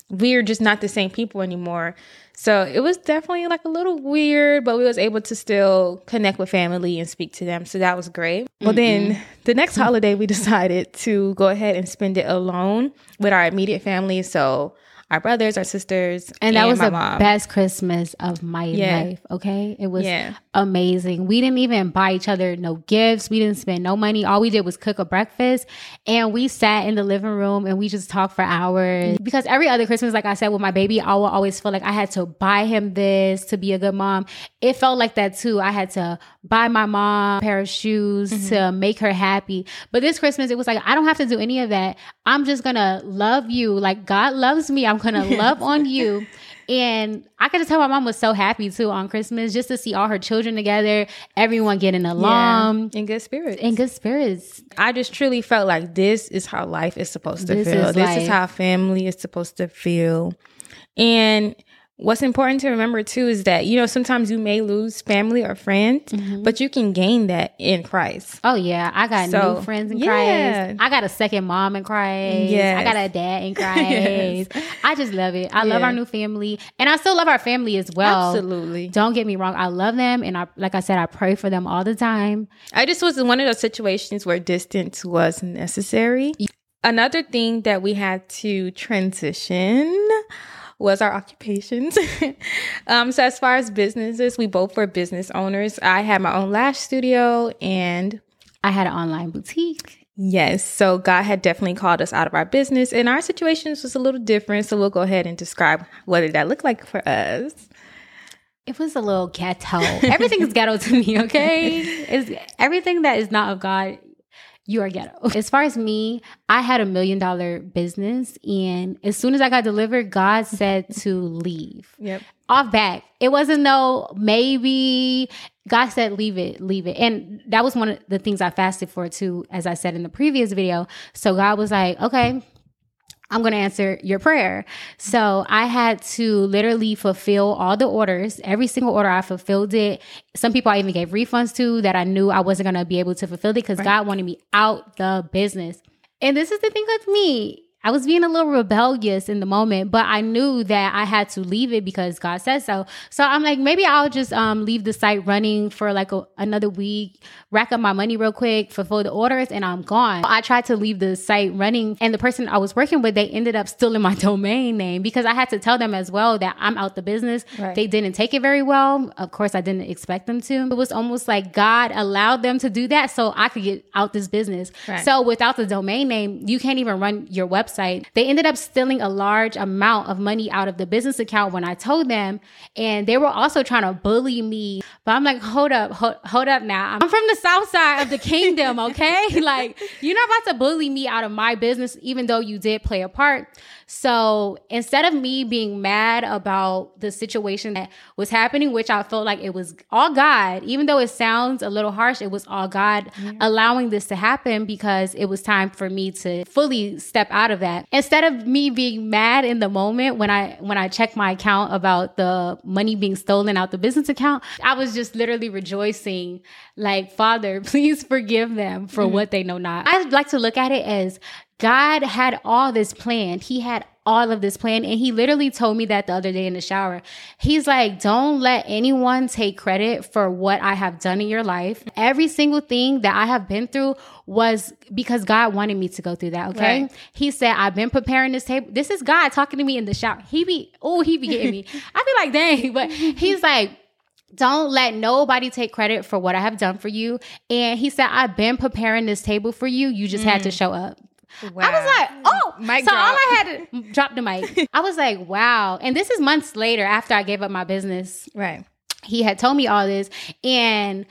we're just not the same people anymore. So it was definitely like a little weird, but we was able to still connect with family and speak to them. So that was great. Well, then mm-hmm. *laughs* the next holiday we decided to go ahead and spend it alone with our immediate family. So our brothers, our sisters, And that was my the mom. best Christmas of my Yeah. life. Okay. It was Yeah. Amazing. We didn't even buy each other no gifts. We didn't spend no money. All we did was cook a breakfast and we sat in the living room and we just talked for hours. Because every other Christmas, like I said, with my baby, I will always feel like I had to buy him this to be a good mom. It felt like that too. I had to buy my mom a pair of shoes Mm-hmm. to make her happy. But this Christmas, it was like, I don't have to do any of that. I'm just going to love you. Like God loves me. I'm going *laughs* to love on you. And I could just tell my mom was so happy too on Christmas just to see all her children together, everyone getting along in good spirits. in good spirits. I just truly felt like this is how life is supposed to This feel. is this life. is how family is supposed to feel. And what's important to remember too is that, you know, sometimes you may lose family or friends, Mm-hmm. but you can gain that in Christ. Oh yeah, I got So, new friends in yeah. Christ. I got a second mom in Christ. Yes. I got a dad in *laughs* Christ. Yes. I just love it. I love our new family, and I still love our family as well. Absolutely. Don't get me wrong. I love them, and I like I said, I pray for them all the time. I just was in one of those situations where distance was necessary. Another thing that we had to transition was our occupations. *laughs* um, so as far as businesses, we both were business owners. I had my own lash studio and I had an online boutique. Yes. So God had definitely called us out of our business, and our situations was a little different. So we'll go ahead and describe what did that look like for us. It was a little ghetto. Everything is ghetto to me, okay? *laughs* It's everything that is not of God, you are ghetto. *laughs* As far as me, I had a million dollar business and as soon as I got delivered, God said to leave. Yep. Off back. It wasn't no maybe. God said leave it, leave it. And that was one of the things I fasted for too, as I said in the previous video. So God was like, okay, I'm going to answer your prayer. So I had to literally fulfill all the orders. Every single order I fulfilled it. Some people I even gave refunds to that I knew I wasn't going to be able to fulfill it because God wanted me out the business. And this is the thing with me. I was being a little rebellious in the moment, but I knew that I had to leave it because God said so. So I'm like, maybe I'll just um, leave the site running for like a, another week, rack up my money real quick, fulfill the orders, and I'm gone. I tried to leave the site running, and the person I was working with, they ended up stealing my *laughs* domain name because I had to tell them as well that I'm out the business. Right. They didn't take it very well. Of course, I didn't expect them to. It was almost like God allowed them to do that so I could get out this business. Right. So without the domain name, you can't even run your website. They ended up stealing a large amount of money out of the business account when I told them, and they were also trying to bully me. But I'm like, hold up, hold, hold up now. I'm from the south side of the kingdom, okay? *laughs* like, you're not about to bully me out of my business, even though you did play a part. So instead of me being mad about the situation that was happening, which I felt like it was all God, even though it sounds a little harsh, it was all God allowing this to happen because it was time for me to fully step out of that. Instead of me being mad in the moment when I when I checked my account about the money being stolen out the business account, I was just literally rejoicing like, Father, *laughs* please forgive them for mm-hmm. what they know not. I like to look at it as God had all this planned. He had all of this planned. And he literally told me that the other day in the shower. He's like, don't let anyone take credit for what I have done in your life. Every single thing that I have been through was because God wanted me to go through that. Okay. Right. He said, I've been preparing this table. This is God talking to me in the shower. He be, oh, he be getting me. I be like, dang. *laughs* But he's like, don't let nobody take credit for what I have done for you. And he said, I've been preparing this table for you. You just had to mm. show up. I was like, oh, Mic so all. I had to *laughs* drop the mic. I was like, wow. And this is months later after I gave up my business. Right. He had told me all this. And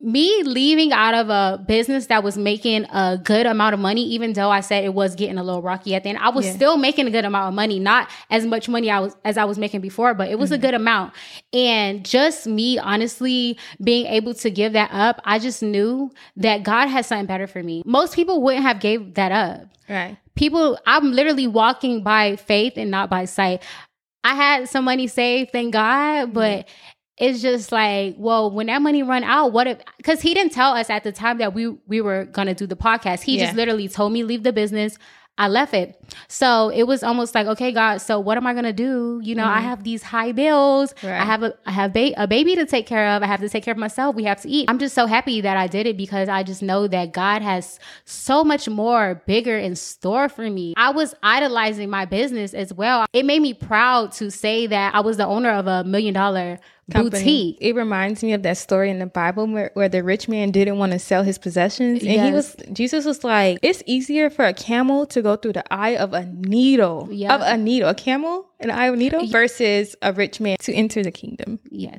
me leaving out of a business that was making a good amount of money, even though I said it was getting a little rocky at the end, I was Yeah. still making a good amount of money, not as much money I was as I was making before, but it was a mm-hmm. good amount. And just me honestly being able to give that up, I just knew that God had something better for me. Most people wouldn't have gave that up Right. people i'm literally walking by faith and not by sight i had some money saved thank god but it's just like well when that money run out what if because he didn't tell us at the time that we we were gonna do the podcast he just literally told me leave the business I left it. So it was almost like, okay, God, so what am I gonna do? You know, I mm-hmm. have these high bills. I have a I have ba- a baby to take care of. I have to take care of myself. We have to eat. I'm just so happy that I did it because I just know that God has so much more bigger in store for me. I was idolizing my business as well. It made me proud to say that I was the owner of a million dollar Company. boutique. It reminds me of that story in the Bible where, where the rich man didn't want to sell his possessions. And he was Jesus was like, It's easier for a camel to go through the eye of a needle. Yeah. Of a needle. A camel An eye of a needle versus a rich man to enter the kingdom. Yeah,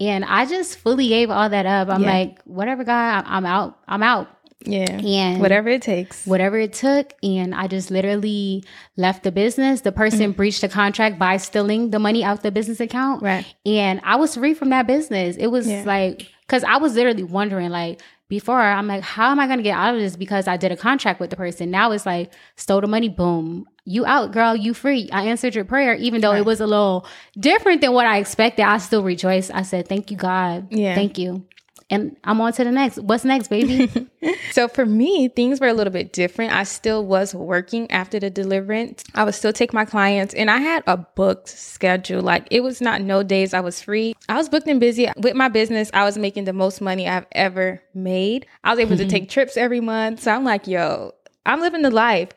and I just fully gave all that up. I'm Yeah. like, whatever, God, I'm out. I'm out. Yeah. And Whatever it takes. whatever it took. And I just literally left the business. The person mm-hmm. breached the contract by stealing the money out the business account. Right. And I was free from that business. It was Yeah. like, because I was literally wondering, like, before I'm like, how am I going to get out of this? Because I did a contract with the person. Now it's like, stole the money, boom. You out, girl. You free. I answered your prayer, even though it was a little different than what I expected. I still rejoiced. I said, thank you, God. Yeah. Thank you. And I'm on to the next. What's next, baby? *laughs* So for me, things were a little bit different. I still was working after the deliverance. I would still take my clients and I had a booked schedule. Like it was not no days I was free. I was booked and busy with my business. I was making the most money I've ever made. I was able to *laughs* take trips every month. So I'm like, yo, I'm living the life.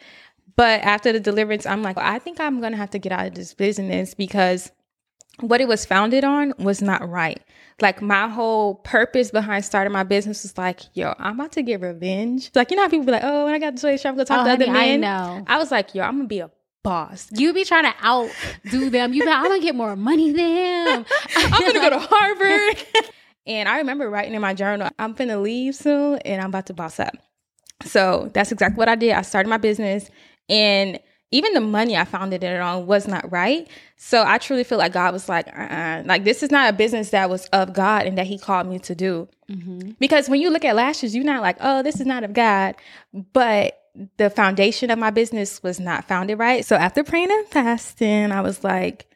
But after the deliverance, I'm like, I think I'm going to have to get out of this business because what it was founded on was not right. Like my whole purpose behind starting my business was like, yo, I'm about to get revenge. Like, you know how people be like, oh, when I got the show, I'm gonna talk Oh, to other honey, I know. I was like, yo, I'm gonna be a boss. You be trying to outdo them. You be like, I'm gonna get more money than them. *laughs* I'm gonna go to *laughs* Harvard. and I remember writing in my journal, I'm gonna leave soon and I'm about to boss up. So that's exactly what I did. I started my business and even the money I founded it on was not right. So I truly feel like God was like, uh-uh. like this is not a business that was of God and that He called me to do. Mm-hmm. Because when you look at lashes, you're not like, oh, this is not of God. But the foundation of my business was not founded right. So after praying and fasting, I was like,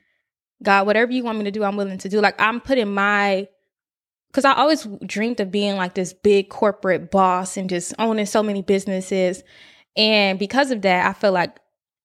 God, whatever you want me to do, I'm willing to do. Like I'm putting my because I always dreamed of being like this big corporate boss and just owning so many businesses. And because of that, I feel like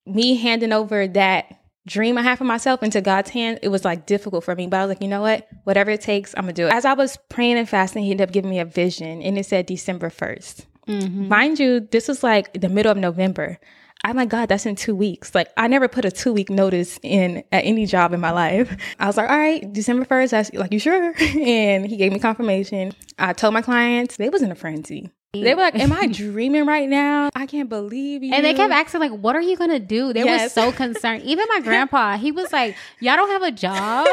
me handing over that dream I have for myself into God's hand, it was like difficult for me. But I was like, you know what? Whatever it takes, I'm gonna do it. As I was praying and fasting, he ended up giving me a vision and it said December 1st. Mm-hmm. Mind you, this was like the middle of November. I'm like, God, that's in two weeks. Like, I never put a two week notice in at any job in my life. *laughs* I was like, all right, December 1st. That's like, you sure? *laughs* And he gave me confirmation. I told my clients, they was in a frenzy. They were like, am I *laughs* dreaming right now? I can't believe you. And they kept asking, like, what are you gonna do? They were so concerned. Even my grandpa, he was like, Y'all don't have a job?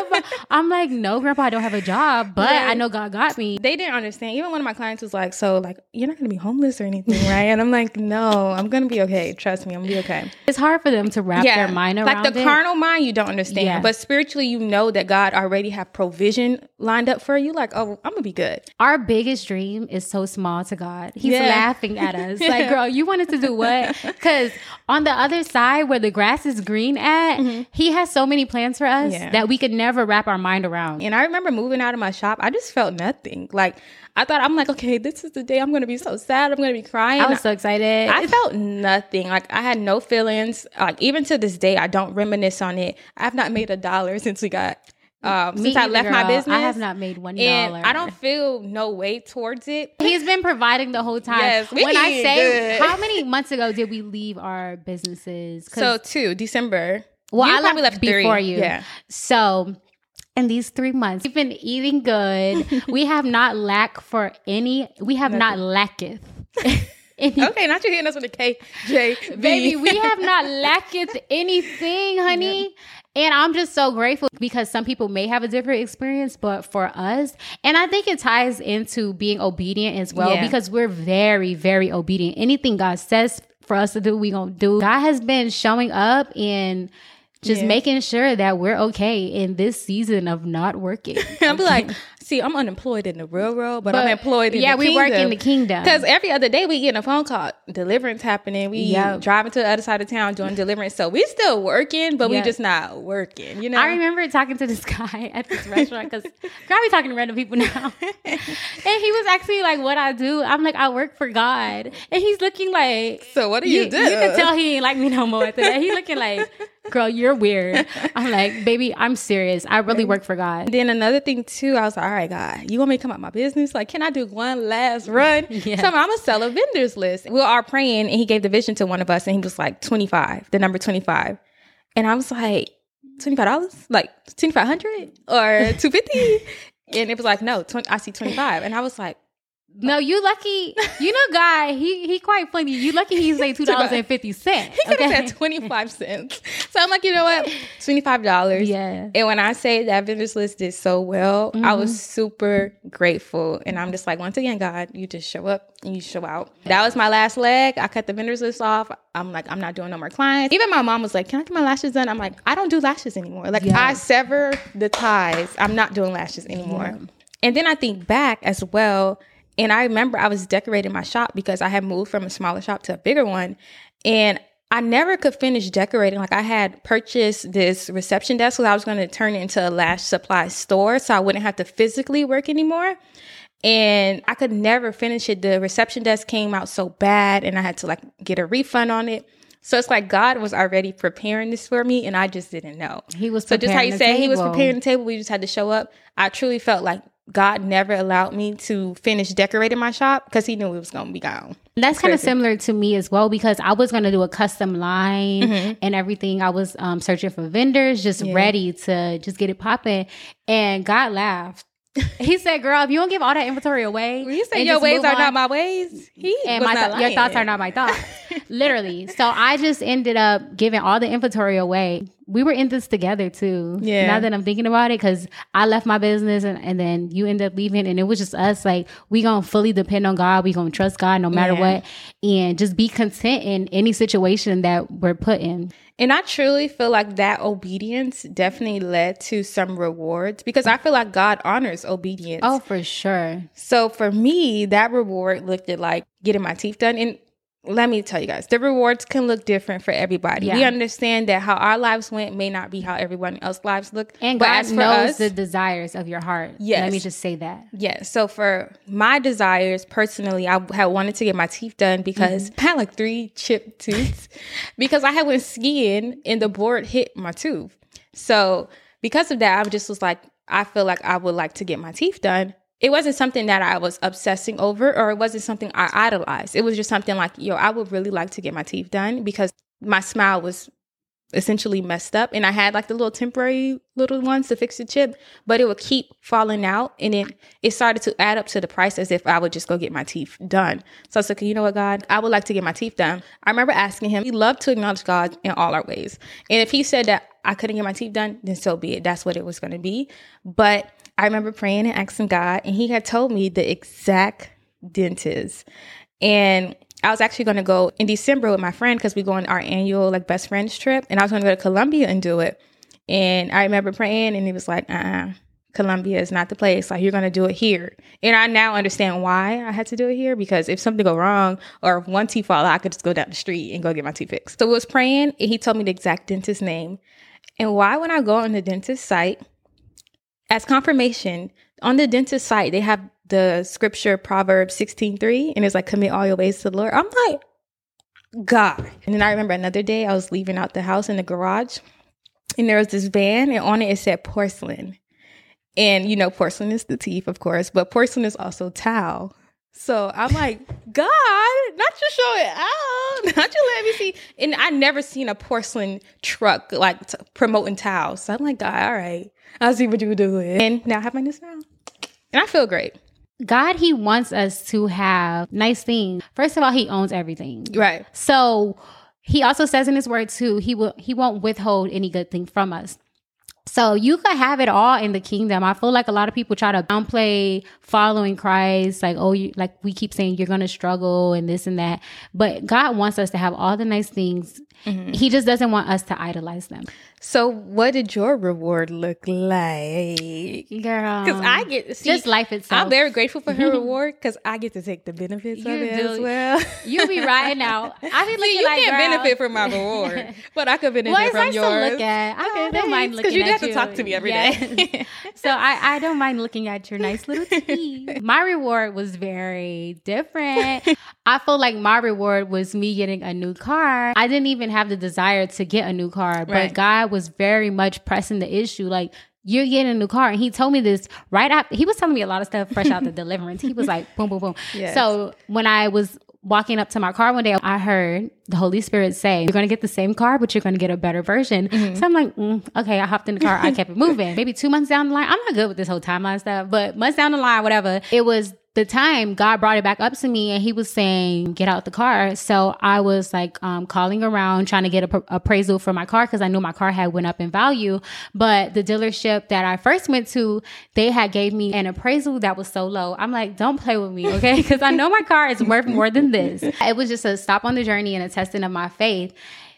I'm like, No, grandpa, I don't have a job, but Right. I know God got me. they didn't understand. Even one of my clients was like, so like, you're not gonna be homeless or anything, right? And I'm like, no, I'm gonna be okay. Trust me, I'm gonna be okay. It's hard for them to wrap their mind around like the it. carnal mind you don't understand Yeah. but spiritually you know that god already have provision lined up for you like oh i'm gonna be good Our biggest dream is so small to God. God. He's Yeah. laughing at us. *laughs* Like, girl, you wanted to do what? *laughs* Because on the other side where the grass is green at, he has so many plans for us Mm-hmm. Yeah. that we could never wrap our mind around. And I remember moving out of my shop, I just felt nothing. Like I thought I'm like, okay, this is the day I'm gonna be so sad. I'm gonna be crying. I was so excited. I felt nothing. Like I had no feelings. Like even to this day, I don't reminisce on it. I've not made a dollar since we got um Me since I left my business. I have not made one and. I don't feel no weight towards it. *laughs* He's been providing the whole time. Yes, we when I say, good. how many months ago did we leave our businesses? So two December. well, you I probably left left three. before you. Yeah. So, in these three months, we've been eating good. *laughs* we have not lack for any. We have not lacketh. *laughs* any, Okay, not you hitting us with a K J V. Baby, we have not lacketh anything, honey. And I'm just so grateful because some people may have a different experience, but for us, and I think it ties into being obedient as well Yeah. because we're very, very obedient. Anything God says for us to do, we gonna do. God has been showing up and just Yeah. making sure that we're okay in this season of not working. *laughs* I'll be like, see, I'm unemployed in the real world, but, I'm But, employed in yeah, the kingdom. Yeah, we work in the kingdom. Because every other day we get a phone call, deliverance happening. We Yep. driving to the other side of town doing deliverance. So we still working, but we Yes. just not working. You know, I remember talking to this *laughs* guy at this restaurant because I be talking to random people now. *laughs* and he was actually like, What I do? I'm like, I work for God. And he's looking like, So what do you do? You can tell he ain't like me no more after that. He looking like, Girl, you're weird. I'm like, Baby, I'm serious. I really work for God. Then another thing too, I was like, all right, God, you want me to come out my business? Like, can I do one last run? Yes. So I'm gonna sell a vendors list. We are praying, and he gave the vision to one of us, and he was like 25, the number 25, and I was like, 25 dollars, like 2500 or *laughs* 250, and it was like, no, 20, I see 25, and I was like, No, you lucky. You know, guy, he he quite funny. You lucky he say *laughs* two dollars and fifty cents. he could have said 25 cents. So I'm like, you know what, 25 dollars. Yeah. And when I say that vendors list did so well, I was mm-hmm. super grateful. And I'm just like, once again, God, you just show up and you show out. That was my last leg. I cut the vendors list off. I'm like, I'm not doing no more clients. Even my mom was like, Can I get my lashes done? I'm like, I don't do lashes anymore. Like Yes. I sever the ties. I'm not doing lashes anymore. And then I think back as well. And I remember I was decorating my shop because I had moved from a smaller shop to a bigger one. And I never could finish decorating. Like I had purchased this reception desk because I was going to turn it into a lash supply store so I wouldn't have to physically work anymore. And I could never finish it. The reception desk came out so bad and I had to like get a refund on it. So it's like God was already preparing this for me and I just didn't know. He was So just how you the he was preparing the table, we just had to show up. I truly felt like God never allowed me to finish decorating my shop because he knew it was going to be gone. That's kind of similar to me as well because I was going to do a custom line Mm-hmm. and everything. I was um, searching for vendors, just ready to just get it popping. And God laughed. *laughs* He said, "Girl, if you don't give all that inventory away, you say your ways are on- not my ways, he and was my th- your thoughts are not my thoughts. *laughs* Literally. So I just ended up giving all the inventory away. We were in this together too. Yeah. Now that I'm thinking about it, because I left my business and, and then you end up leaving, and it was just us. Like we gonna fully depend on God. We gonna trust God no matter Yeah. what, and just be content in any situation that we're put in. And I truly feel like that obedience definitely led to some rewards because I feel like God honors obedience. Oh, for sure. So for me, that reward looked at like getting my teeth done. And let me tell you guys, the rewards can look different for everybody. We understand that how our lives went may not be how everyone else's lives look. And but God knows us, the desires of your heart. Yes. Let me just say that. Yeah. So for my desires personally, I had wanted to get my teeth done because Mm-hmm. *laughs* I had like three chipped *laughs* tooths because I had went skiing and the board hit my tooth. So because of that, I just was like, I feel like I would like to get my teeth done. It wasn't something that I was obsessing over or it wasn't something I idolized. It was just something like, yo, I would really like to get my teeth done because my smile was essentially messed up and I had like the little temporary little ones to fix the chip, but it would keep falling out and it it started to add up to the price as if I would just go get my teeth done. So I was like, you know what, God, I would like to get my teeth done. I remember asking him, we love to acknowledge God in all our ways. And if he said that I couldn't get my teeth done, then so be it. That's what it was gonna be. But I remember praying and asking God, and he had told me the exact dentist. And I was actually going to go in December with my friend because we go on our annual like best friends trip, and I was going to go to Colombia and do it. And I remember praying, and he was like, "Uh, uh Colombia is not the place. Like you're gonna do it here. And I now understand why I had to do it here because if something go wrong or if one teeth fall out, I could just go down the street and go get my teeth fixed. So I was praying and he told me the exact dentist name. And why when I go on the dentist site, as confirmation, on the dentist site, they have the scripture Proverbs 16:3, and it's like commit all your ways to the Lord. I'm like, God. And then I remember another day I was leaving out the house in the garage, and there was this van, and on it it said porcelain. And you know, porcelain is the teeth, of course, but porcelain is also towel. So I'm like, God, not you show it out, *laughs* not you let me see. And I never seen a porcelain truck like t- promoting towels. So I'm like, God, all right, I'll see what you would do. And now I have my new smile, and I feel great. God, He wants us to have nice things. First of all, He owns everything. Right. So He also says in His word too, He will He won't withhold any good thing from us. So you could have it all in the kingdom. I feel like a lot of people try to downplay following Christ, like oh, you like we keep saying you're gonna struggle and this and that. But God wants us to have all the nice things. Mm-hmm. He just doesn't want us to idolize them. So, what did your reward look like? Girl, Because I get see, just life itself. I'm very grateful for her *laughs* reward because I get to take the benefits You of it do. as well. you be riding out. *laughs* I be looking See, you like, can't girl, benefit from my reward, *laughs* but I could benefit Well, from nice yours. to look at. I Oh, don't mind looking you at have to talk to me every Yes. day. so I, I don't mind looking at your nice little teeth. my reward was very different. I feel like my reward was me getting a new car. I didn't even have the desire to get a new car, but Right. God was very much pressing the issue. Like, you're getting a new car. And he told me this right after he was telling me a lot of stuff fresh out the *laughs* deliverance. He was like, boom, boom, boom. Yes. So when I was walking up to my car one day, I heard the Holy Spirit say, You're going to get the same car, but you're going to get a better version. So I'm like, mm, Okay, I hopped in the car. I kept it *laughs* moving. Maybe two months down the line, I'm not good with this whole timeline stuff, but months down the line, whatever, it was the time God brought it back up to me and he was saying, get out the car. So I was like um, calling around trying to get a pr- appraisal for my car because I knew my car had went up in value. But the dealership that I first went to, they had gave me an appraisal that was so low. I'm like, don't play with me, okay? *laughs* Because I know my car is worth more than this. It was just a stop on the journey and a testing of my faith.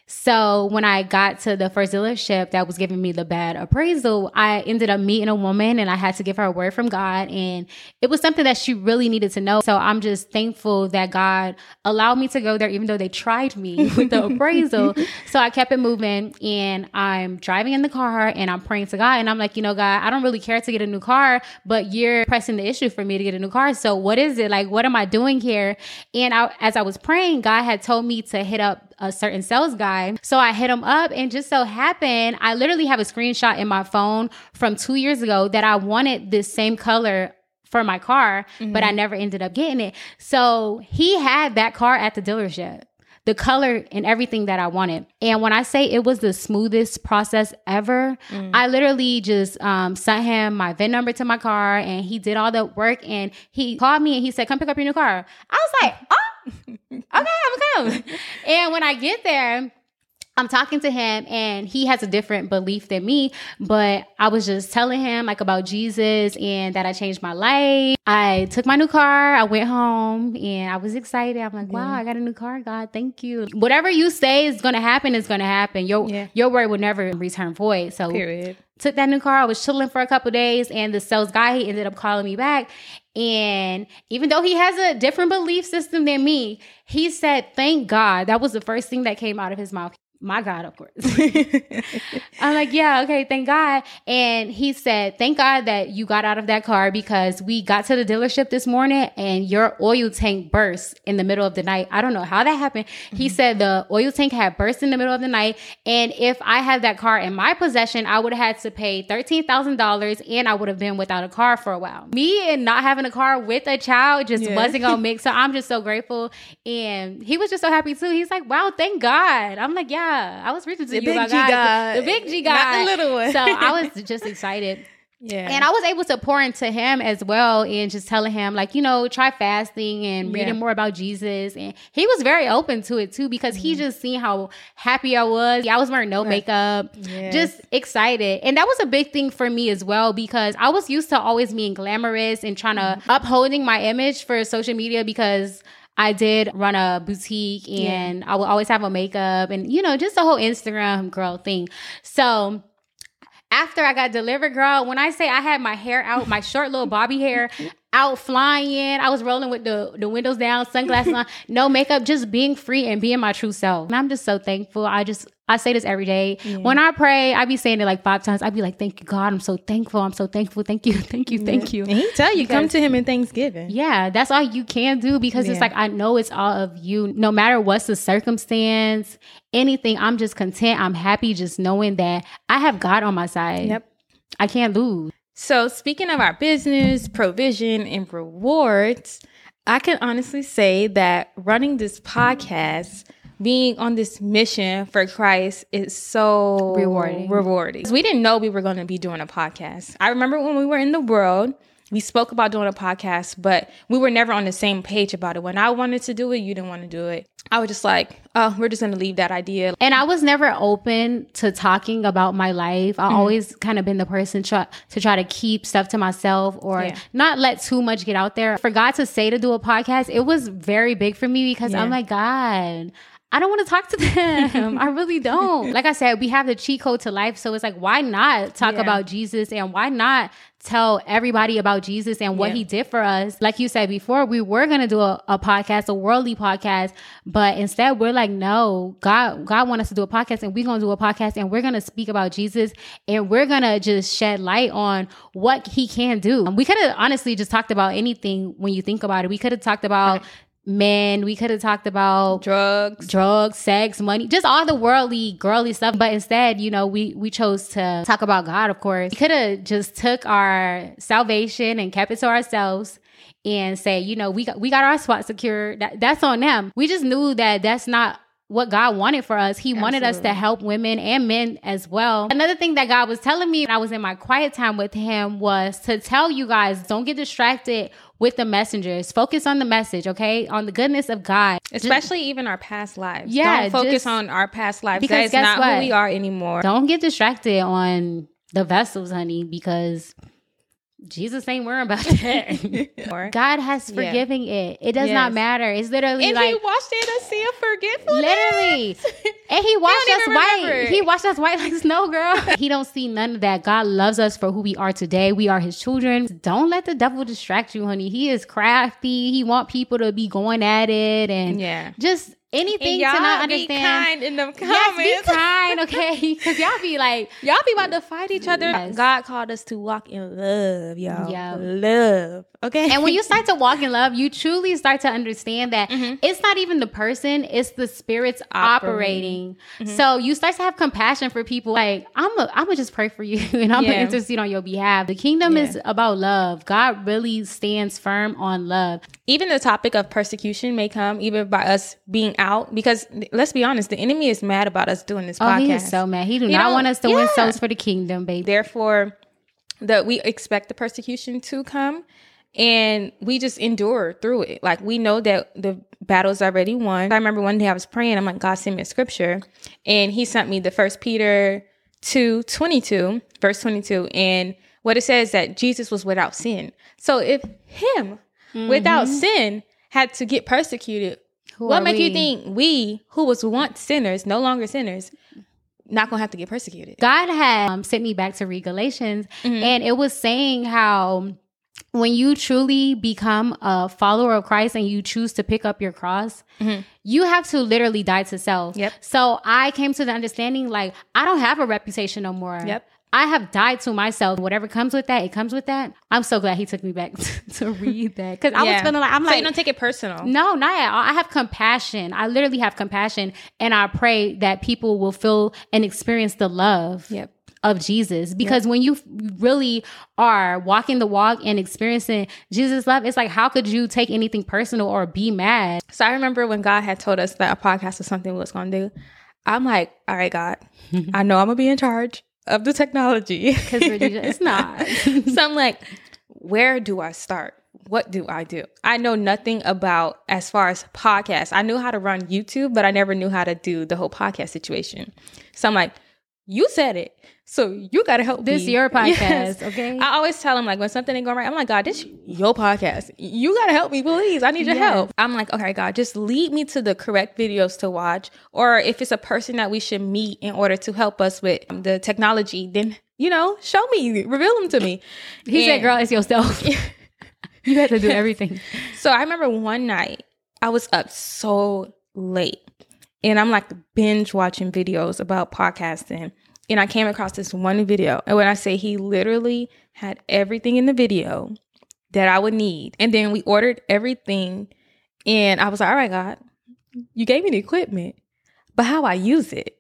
So when I got to the first dealership that was giving me the bad appraisal, I ended up meeting a woman and I had to give her a word from God. And it was something that she really needed to know. So I'm just thankful that God allowed me to go there, even though they tried me *laughs* with the appraisal. *laughs* So I kept it moving and I'm driving in the car and I'm praying to God. And I'm like, you know, God, I don't really care to get a new car, but you're pressing the issue for me to get a new car. So what is it? Like, what am I doing here? And I, as I was praying, God had told me to hit up a certain sales guy. So I hit him up and just so happened, I literally have a screenshot in my phone from two years ago that I wanted this same color for my car, but I never ended up getting it. So he had that car at the dealership. The color and everything that I wanted. And when I say it was the smoothest process ever, I literally just um, sent him my VIN number to my car and he did all the work and he called me and he said, Come pick up your new car. I was like, Oh, *laughs* okay, I'm coming. And when I get there, I'm talking to him and he has a different belief than me, but I was just telling him like about Jesus and that I changed my life. I took my new car, I went home and I was excited. I'm like, wow, I got a new car. God, thank you. Whatever you say is going to happen is going to happen. Your Yeah. your word will never return void. So Period. took that new car. I was chilling for a couple days, and the sales guy he ended up calling me back. And even though he has a different belief system than me, he said, "Thank God." That was the first thing that came out of his mouth. My God, of course. *laughs* I'm like, yeah, okay, thank God. And he said, thank God that you got out of that car because we got to the dealership this morning and your oil tank burst in the middle of the night. I don't know how that happened. He mm-hmm. said the oil tank had burst in the middle of the night. And if I had that car in my possession, I would have had to pay $13,000 and I would have been without a car for a while. Me and not having a car with a child just Yeah. wasn't going *laughs* to mix. So I'm just so grateful. And he was just so happy too. He's like, wow, thank God. I'm like, yeah, I was reaching to The you big about G God. The big G Not God. the little one. so I was *laughs* just excited. Yeah. And I was able to pour into him as well and just telling him, like, you know, try fasting and Yeah. reading more about Jesus. And he was very open to it too because he mm-hmm. just seen how happy I was. I was wearing no makeup, Yes. just excited. And that was a big thing for me as well because I was used to always being glamorous and trying to mm-hmm. upholding my image for social media because I did run a boutique and I would always have a makeup and, you know, just the whole Instagram girl thing. So, after I got delivered, girl, when I say I had my hair out, my short little bobby hair *laughs* out flying, I was rolling with the, the windows down, sunglasses on, no makeup, just being free and being my true self. And I'm just so thankful. I just, I say this every day. When I pray, I be saying it like five times. I be like, thank you, God. I'm so thankful. I'm so thankful. Thank you. *laughs* Thank you. Thank you. And he tell you, come to him in Thanksgiving. Yeah, that's all you can do because it's like I know it's all of you. No matter what's the circumstance, anything, I'm just content. I'm happy just knowing that I have God on my side. Yep. I can't lose. So, speaking of our business, provision, and rewards, I can honestly say that running this podcast, being on this mission for Christ, is so Rewarding. Rewarding. We didn't know we were going to be doing a podcast. I remember when we were in the world. We spoke about doing a podcast, but we were never on the same page about it. When I wanted to do it, you didn't want to do it. I was just like, oh, we're just going to leave that idea. And I was never open to talking about my life. Mm-hmm. I always kind of been the person try, to try to keep stuff to myself or Yeah. not let too much get out there. For God to say to do a podcast, it was very big for me because I'm like, God, I don't want to talk to *laughs* them. I really don't. Like I said, we have the cheat code to life. So it's like, why not talk Yeah. about Jesus and why not tell everybody about Jesus and what Yeah. he did for us? Like you said before, we were going to do a, a podcast, a worldly podcast, but instead we're like, no, God, God want us to do a podcast and we're going to do a podcast and we're going to speak about Jesus and we're going to just shed light on what he can do. We could have honestly just talked about anything when you think about it. We could have talked about men. We could have talked about Drugs. drugs, sex, money, just all the worldly, girly stuff. But instead, you know, we we chose to talk about God. Of course, we could have just took our salvation and kept it to ourselves and say, you know, we got we got our spot secured. That, that's on them. We just knew that that's not what God wanted for us. He wanted us to help women and men as well. Another thing that God was telling me when I was in my quiet time with him was to tell you guys don't get distracted with the messengers. Focus on the message, okay? On the goodness of God. Especially even our past lives. Yeah, Don't focus just- on our past lives. Because That is guess not what? who we are anymore. Don't get distracted on the vessels, honey, because Jesus ain't worrying about that. *laughs* God has Yeah. forgiving it. It does not matter. It's literally and like he washed it a sea of forgetfulness. literally. *laughs* And he washed us white. remember. He washed us white like *laughs* snow, girl. he don't see none of that. God loves us for who we are today. We are his children. Don't let the devil distract you, honey. He is crafty. He want people to be going at it and Yeah. just anything to not be understand. kind in the comments. Yes, be kind, okay? *laughs* Because y'all be like, Y'all be about to mm. fight each other. Yes. God called us to walk in love, y'all. Yeah. Love. Okay. and when you start to walk in *laughs* love, you truly start to understand that mm-hmm. it's not even the person, it's the spirits operating. Mm-hmm. So you start to have compassion for people. Like, I'm a, I'm gonna just pray for you *laughs* and I'm Yeah. gonna intercede on your behalf. The kingdom Yeah. is about love. God really stands firm on love. even the topic of persecution may come even by us being out because let's be honest, the enemy is mad about us doing this Oh, podcast. he is so mad. He do He not don't- want us to win yeah. souls for the kingdom, baby. Therefore, that we expect the persecution to come and we just endure through it. Like we know that the battle's already won. I remember one day I was praying, I'm like, God send me a scripture. And he sent me the first Peter 2 22, verse 22. And what it says that Jesus was without sin. So if him mm-hmm. without sin had to get persecuted, Who what make you think we who was once sinners, no longer sinners, not gonna have to get persecuted? God had um, sent me back to read Galatians, and it was saying how when you truly become a follower of Christ and you choose to pick up your cross, you have to literally die to self. Yep. So I came to the understanding like I don't have a reputation no more. Yep. I have died to myself. Whatever comes with that, it comes with that. I'm so glad he took me back *laughs* to, read that because I was Yeah. feeling like I'm so like you don't take it personal. no, not at all. I have compassion. I literally have compassion. And I pray that people will feel and experience the love Yep. of Jesus. Because when you really are walking the walk and experiencing Jesus' love, it's like, how could you take anything personal or be mad? So I remember when God had told us that a podcast was something we was gonna do. I'm like, all right, God, *laughs* I know I'm gonna be in charge of the technology. Because *laughs* it's not. so I'm like, where do I start? What do I do? I know nothing about as far as podcasts. I knew how to run YouTube, but I never knew how to do the whole podcast situation. So I'm like, you said it. So you got to help This me. your *laughs* podcast, Yes. okay? I always tell him like when something ain't going right, I'm like, God, this your podcast. You got to help me, please. I need your Yes. help. I'm like, okay, God, just lead me to the correct videos to watch. Or if it's a person that we should meet in order to help us with the technology, then, you know, show me, reveal them to me. *laughs* he said, And- "Girl, it's yourself. *laughs* you have to do everything." So I remember one night I was up so late and I'm like binge watching videos about podcasting. And I came across this one video. And when I say he literally had everything in the video that I would need. And then we ordered everything. And I was like, all right, God, you gave me the equipment, but how I use it?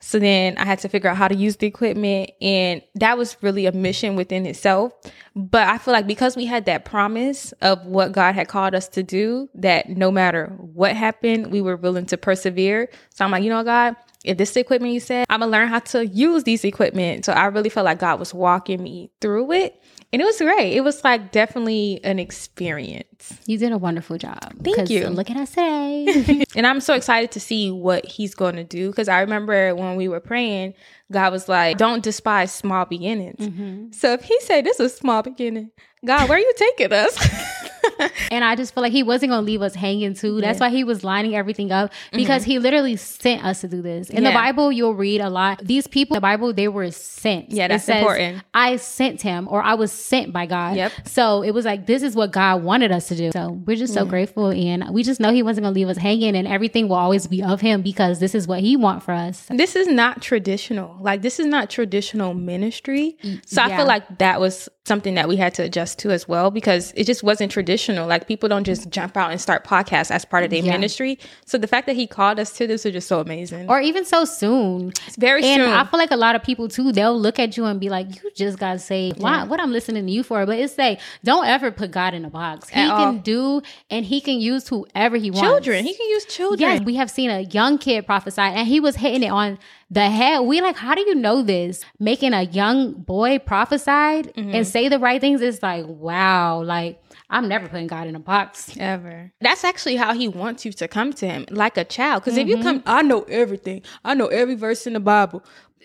So then I had to figure out how to use the equipment. And that was really a mission within itself. But I feel like because we had that promise of what God had called us to do, that no matter what happened, we were willing to persevere. So I'm like, you know, God, if this equipment you said, I'm gonna learn how to use these equipment. So I really felt like God was walking me through it. And it was great. It was like definitely an experience. You did a wonderful job. Thank you. Look at us today. *laughs* *laughs* and I'm so excited to see what he's going to do because I remember when we were praying, God was like, "Don't despise small beginnings." Mm-hmm. So if He said this is a small beginning, God, where are you taking us? *laughs* *laughs* And I just feel like he wasn't going to leave us hanging too. That's why he was lining everything up because he literally sent us to do this. In the Mm-hmm. Bible, you'll read a lot. These people, in the Bible, they were sent. Yeah, It that's says, important. I sent him or I was sent by God. Yep. So it was like, this is what God wanted us to do. So we're just so grateful. And we just know he wasn't going to leave us hanging and everything will always be of him because this is what he want for us. this is not traditional. Like this is not traditional ministry. So I feel like that was something that we had to adjust to as well because it just wasn't traditional. Like people don't just jump out and start podcasts as part of their Yeah. ministry. So the fact that he called us to this is just so amazing. Or even so soon. it's very And soon. I feel like a lot of people too, they'll look at you and be like, "You just got saved. Why? What I'm listening to you for?" But it's like, don't ever put God in a box. He At can all. do, and He can use whoever He wants. children. He can use children. Yes, we have seen a young kid prophesy, and he was hitting it on the head. We like, how do you know this? Making a young boy prophesied Mm-hmm. and say the right things. It's like, wow. Like I'm never putting God in a box. ever. That's actually how he wants you to come to him, like a child. Because if you come, I know everything. I know every verse in the Bible.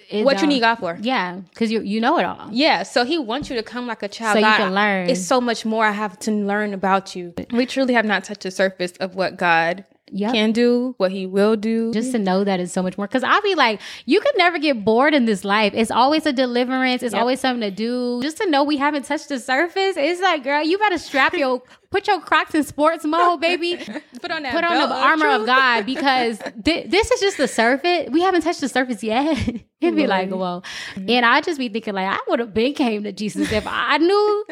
It what you don't- need God for? Yeah, because you you know it all. Yeah, so he wants you to come like a child. So you can learn. It's so much more I have to learn about you. We truly have not touched the surface of what God Yep. can do, what He will do. just to know that it's so much more. Because I'll be like, you could never get bored in this life. It's always a deliverance. It's Yep. always something to do. Just to know we haven't touched the surface. It's like, girl, you better strap your put your Crocs in sports mode, baby. *laughs* put on that. Put on the armor of. God because *laughs* thi- this is just the surface. We haven't touched the surface yet. *laughs* It'd be like, whoa. And I just be thinking like, I would have been came to Jesus if I knew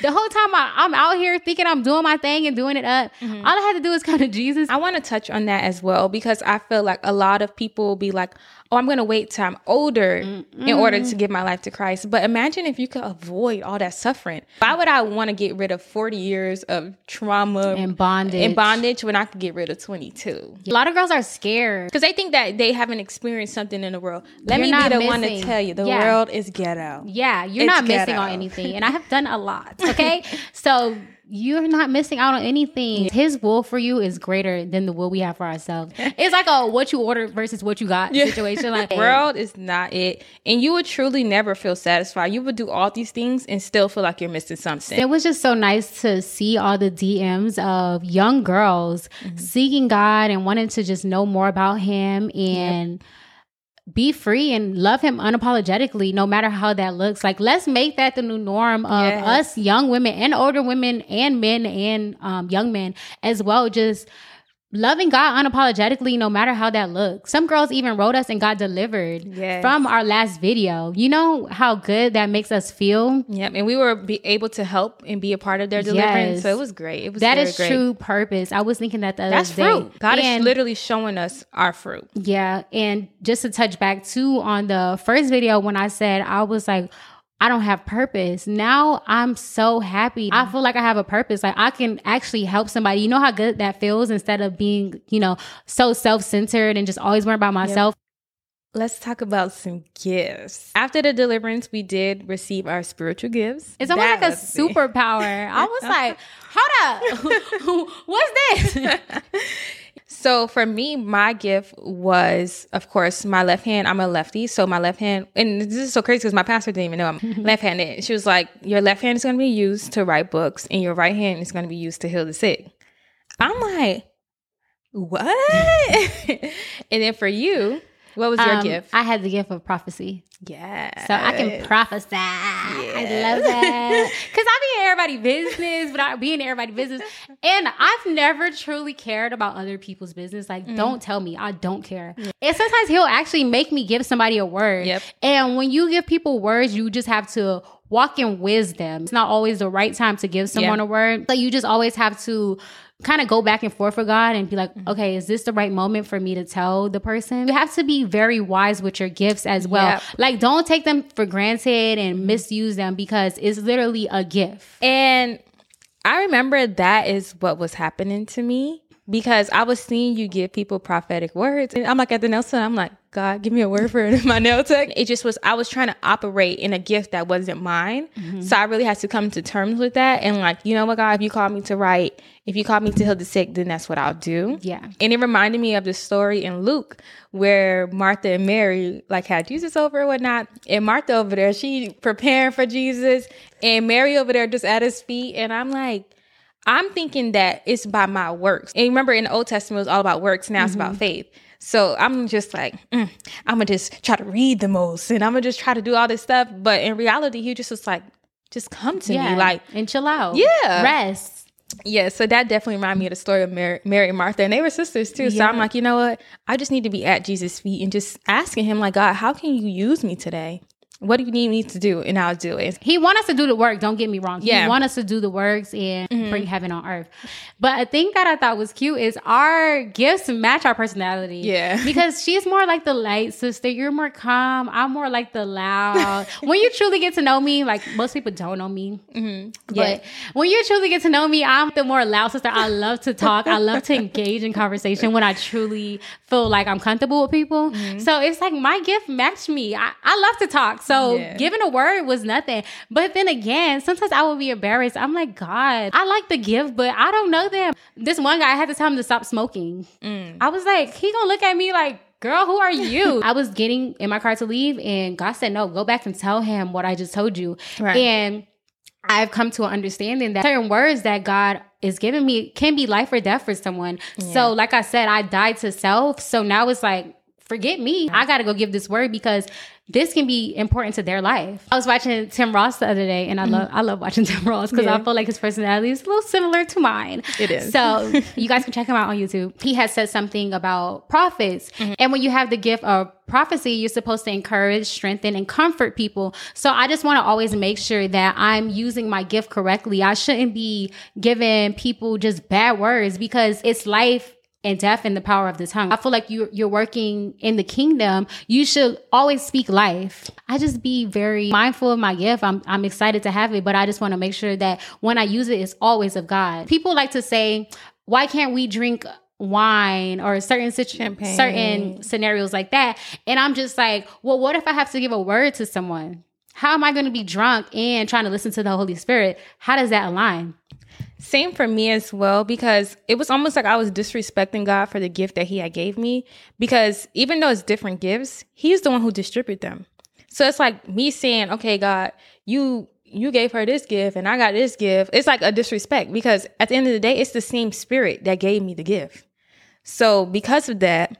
the whole time I, I'm out here thinking I'm doing my thing and doing it up. Mm-hmm. All I had to do is come to Jesus. I want to touch on that as well because I feel like a lot of people will be like, oh, I'm going to wait till I'm older in order to give my life to Christ. But imagine if you could avoid all that suffering. Why would I want to get rid of 40 years of trauma And bondage. and bondage when I could get rid of 22? A lot of girls are scared. Because they think that they haven't experienced something in the world. Let You're me be the one to tell you the Yeah. world is ghetto. Yeah, you're It's not missing ghetto. on anything. And I have done a lot. Okay. *laughs* so you're not missing out on anything. His will for you is greater than the will we have for ourselves. *laughs* It's like a what you ordered versus what you got situation. Like *laughs* World is not it. And you would truly never feel satisfied. You would do all these things and still feel like you're missing something. It was just so nice to see all the DMs of young girls Mm-hmm. seeking God and wanting to just know more about Him and be free and love Him unapologetically, no matter how that looks. Like, let's make that the new norm of Yes. us young women and older women and men and um, young men as well. Just loving God unapologetically, no matter how that looks. Some girls even wrote us and got delivered Yes. from our last video. You know how good that makes us feel? Yep, and we were be able to help and be a part of their deliverance. Yes. So it was great. It was That is great. true purpose. I was thinking that the other That's day. fruit. God and, is literally showing us our fruit. yeah. And just to touch back too on the first video when I said I was like, I don't have purpose. Now I'm so happy. I feel like I have a purpose. Like I can actually help somebody. You know how good that feels instead of being, you know, so self centered and just always worrying about myself. Let's talk about some gifts. After the deliverance, we did receive our spiritual gifts. It's almost That like a superpower. I was like, *laughs* hold up. *laughs* What's this? *laughs* So for me, my gift was, of course, my left hand. I'm a lefty, so my left hand, and this is so crazy because my pastor didn't even know I'm *laughs* left-handed. She was like, "Your left hand is going to be used to write books, and your right hand is going to be used to heal the sick." I'm like, "What?" *laughs* and then for you, what was your Um, gift? I had the gift of prophecy. yeah, So I can prophesy. I love that. *laughs* Because I be in everybody's business, but I be in everybody's business. And I've never truly cared about other people's business. Like, Mm. don't tell me. I don't care. And sometimes he'll actually make me give somebody a word. Yep. And when you give people words, you just have to walk in wisdom. It's not always the right time to give someone Yeah. a word. So you just always have to kind of go back and forth with God and be like, Mm-hmm. okay, is this the right moment for me to tell the person? You have to be very wise with your gifts as well. Yep. Like, don't take them for granted Mm-hmm. and misuse them because it's literally a gift. And I remember that is what was happening to me because I was seeing you give people prophetic words. And I'm like at the Nelson, I'm like, God, give me a word for my nail tech. It just was, I was trying to operate in a gift that wasn't mine. Mm-hmm. So I really had to come to terms with that. And like, you know what, God, if you call me to write, if you call me to heal the sick, then that's what I'll do. Yeah. And it reminded me of the story in Luke where Martha and Mary like had Jesus over and whatnot. And Martha over there, she preparing for Jesus. And Mary over there just at his feet. And I'm like, I'm thinking that it's by my works. And remember in the Old Testament, it was all about works. Now it's about mm-hmm. faith. So I'm just like, mm, I'm gonna just try to read the most and I'm gonna just try to do all this stuff. But in reality, he just was like, just come to Yeah. me. Like, and chill out. Yeah. Rest. yeah, so that definitely reminded me of the story of Mary, Mary and Martha, and they were sisters too. So I'm like, you know what? I just need to be at Jesus' feet and just asking him, like, God, how can you use me today? What do you need me to do? And I'll do it. He want us to do the work. Don't get me wrong. Yeah. Mm-hmm. He want us to do the works and bring heaven on earth. But a thing that I thought was cute is our gifts match our personality. Yeah. *laughs* Because she's more like the light sister. You're more calm. I'm more like the loud. *laughs* when you truly get to know me, like most people don't know me. Mm-hmm. But when you truly get to know me, I'm the more loud sister. I love to talk. I love to engage in conversation when I truly feel like I'm comfortable with people. Mm-hmm. So it's like my gift matched me. I, I love to talk. So Yeah. giving a word was nothing. But then again, sometimes I would be embarrassed. I'm like, God, I like the gift, but I don't know them. This one guy, I had to tell him to stop smoking. Mm. I was like, he gonna look at me like, girl, who are you? *laughs* I was getting in my car to leave, and God said, no, go back and tell him what I just told you. Right. And I've come to an understanding that certain words that God is giving me can be life or death for someone. So, like I said, I died to self. So now it's like, forget me. I got to go give this word because this can be important to their life. I was watching Tim Ross the other day, and I love I love watching *laughs* Tim Ross because I Mm-hmm. Feel like his personality is a little similar to mine. It is. So *laughs* you guys can check him out on YouTube. He has said something about prophets, Mm-hmm. and when you have the gift of prophecy, you're supposed to encourage, strengthen, and comfort people. So I just want to always make sure that I'm using my gift correctly. I shouldn't be giving people just bad words because it's life and death in the power of the tongue. I feel like you you're working in the kingdom. You should always speak life. I just be very mindful of my gift. I'm I'm excited to have it, but I just want to make sure that when I use it, it's always of God. People like to say, "Why can't we drink?" wine or certain situ- Champagne. certain scenarios like that and i'm just like well what if i have to give a word to someone how am i going to be drunk and trying to listen to the holy spirit how does that align Same for me as well because it was almost like I was disrespecting God for the gift that He had gave me. Because even though it's different gifts, He's the one who distribute them. So it's like me saying, "Okay, God, you you gave her this gift and I got this gift." It's like a disrespect because at the end of the day, it's the same Spirit that gave me the gift. So because of that,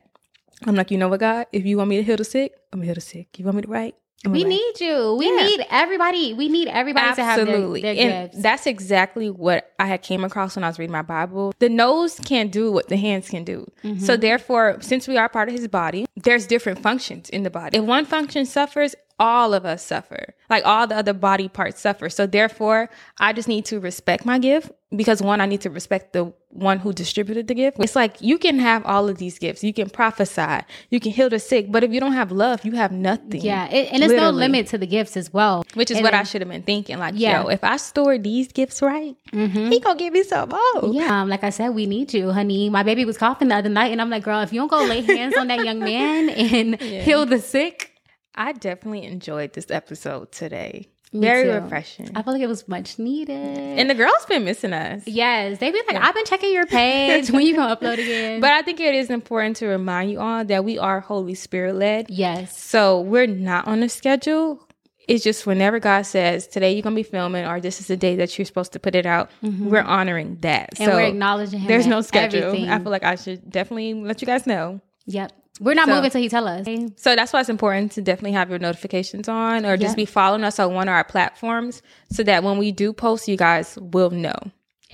I'm like, you know what, God, if you want me to heal the sick, I'm gonna heal the sick. You want me to write? We gonna need you we Yeah. need everybody we need everybody to have their, their and gifts that's exactly what I had came across when I was reading my Bible. The nose can't do what the hands can do. Mm-hmm. So therefore, since we are part of his body, there's different functions in the body. If one function suffers, all of us suffer. Like all the other body parts suffer. So therefore, I just need to respect my gift because one, I need to respect the one who distributed the gift. It's like you can have all of these gifts. You can prophesy, you can heal the sick, but if you don't have love, you have nothing. yeah it, and it's no limit to the gifts as well Which is And what I should have been thinking. Like, Yeah. yo, if I store these gifts right, he gonna give me some more. yeah, um, like I said, we need you, honey. My baby was coughing the other night, and I'm like, girl, if you don't go lay hands on that young man *laughs* and *laughs* heal the sick, I definitely enjoyed this episode today. Me Very too. refreshing. I feel like it was much needed. and the girls been missing us. yes, they be like, Yeah. I've been checking your page when you gonna upload again. *laughs* But I think it is important to remind you all that we are Holy Spirit led. yes, So we're not on a schedule. It's just whenever God says today you're gonna be filming or this is the day that you're supposed to put it out, we're honoring that. Mm-hmm. and so we're acknowledging him. there's no schedule. everything. I feel like I should definitely let you guys know. Yep, we're not So- moving until he tell us. So that's why it's important to definitely have your notifications on or just Yeah. be following us on one of our platforms so that when we do post, you guys will know.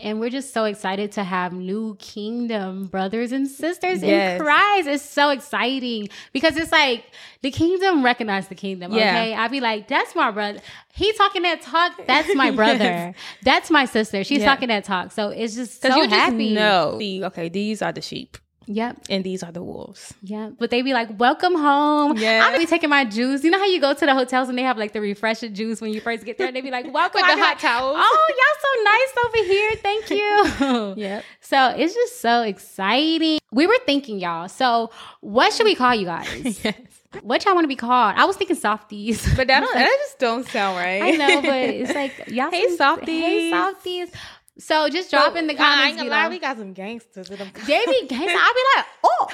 And we're just so excited to have new kingdom brothers and sisters Yes. in Christ. It's so exciting because it's like the kingdom recognize the kingdom. Yeah. Okay. I'd be like, that's my brother. He talking that talk. That's my *laughs* brother. that's my sister. She's Yeah. talking that talk. So it's just so you happy. No. okay, these are the sheep Yep. and these are the wolves. Yeah. But they be like, welcome home. Yeah. I'll be taking my juice. You know how you go to the hotels and they have like the refreshing juice when you first get there? They be like, welcome. to the hot towels. Oh, y'all so nice over here. Thank you. *laughs* Yep. So it's just so exciting. We were thinking, y'all. So what should we call you guys? *laughs* yes. What y'all want to be called? I was thinking softies. But that, *laughs* don't, that just don't sound right. I know, but it's like y'all. Hey, softies. Hey softies. So just drop in the I comments ain't gonna lie, we got some gangsters *laughs* in them. they be *laughs* gangsta. I'll be like, oh,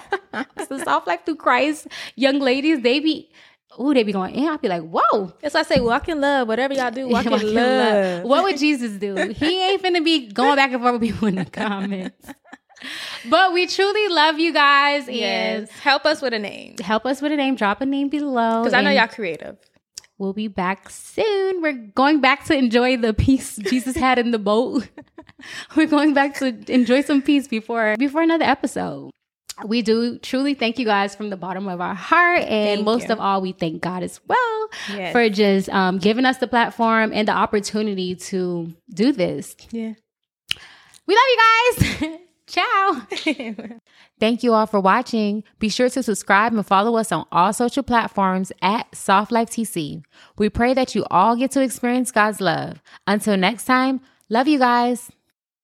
the soft life through Christ. Young ladies, they be, ooh, they be going in. I'll be like, whoa. That's why I say walk in love. Whatever y'all do, walk, *laughs* Walk in in love. What would Jesus do? He ain't finna be going back and forth with people in the comments. But we truly love you guys and Yes. Help us with a name. help us with a name. Drop a name below. Because I know y'all creative. We'll be back soon. We're going back to enjoy the peace Jesus had in the boat. *laughs* We're going back to enjoy some peace before before another episode. We do truly thank you guys from the bottom of our heart, and Thank most you. of all, we thank God as well Yes. for just um, giving us the platform and the opportunity to do this. Yeah. We love you guys. *laughs* Ciao. *laughs* Thank you all for watching. Be sure to subscribe and follow us on all social platforms at Soft Life TC. We pray that you all get to experience God's love. Until next time, love you guys.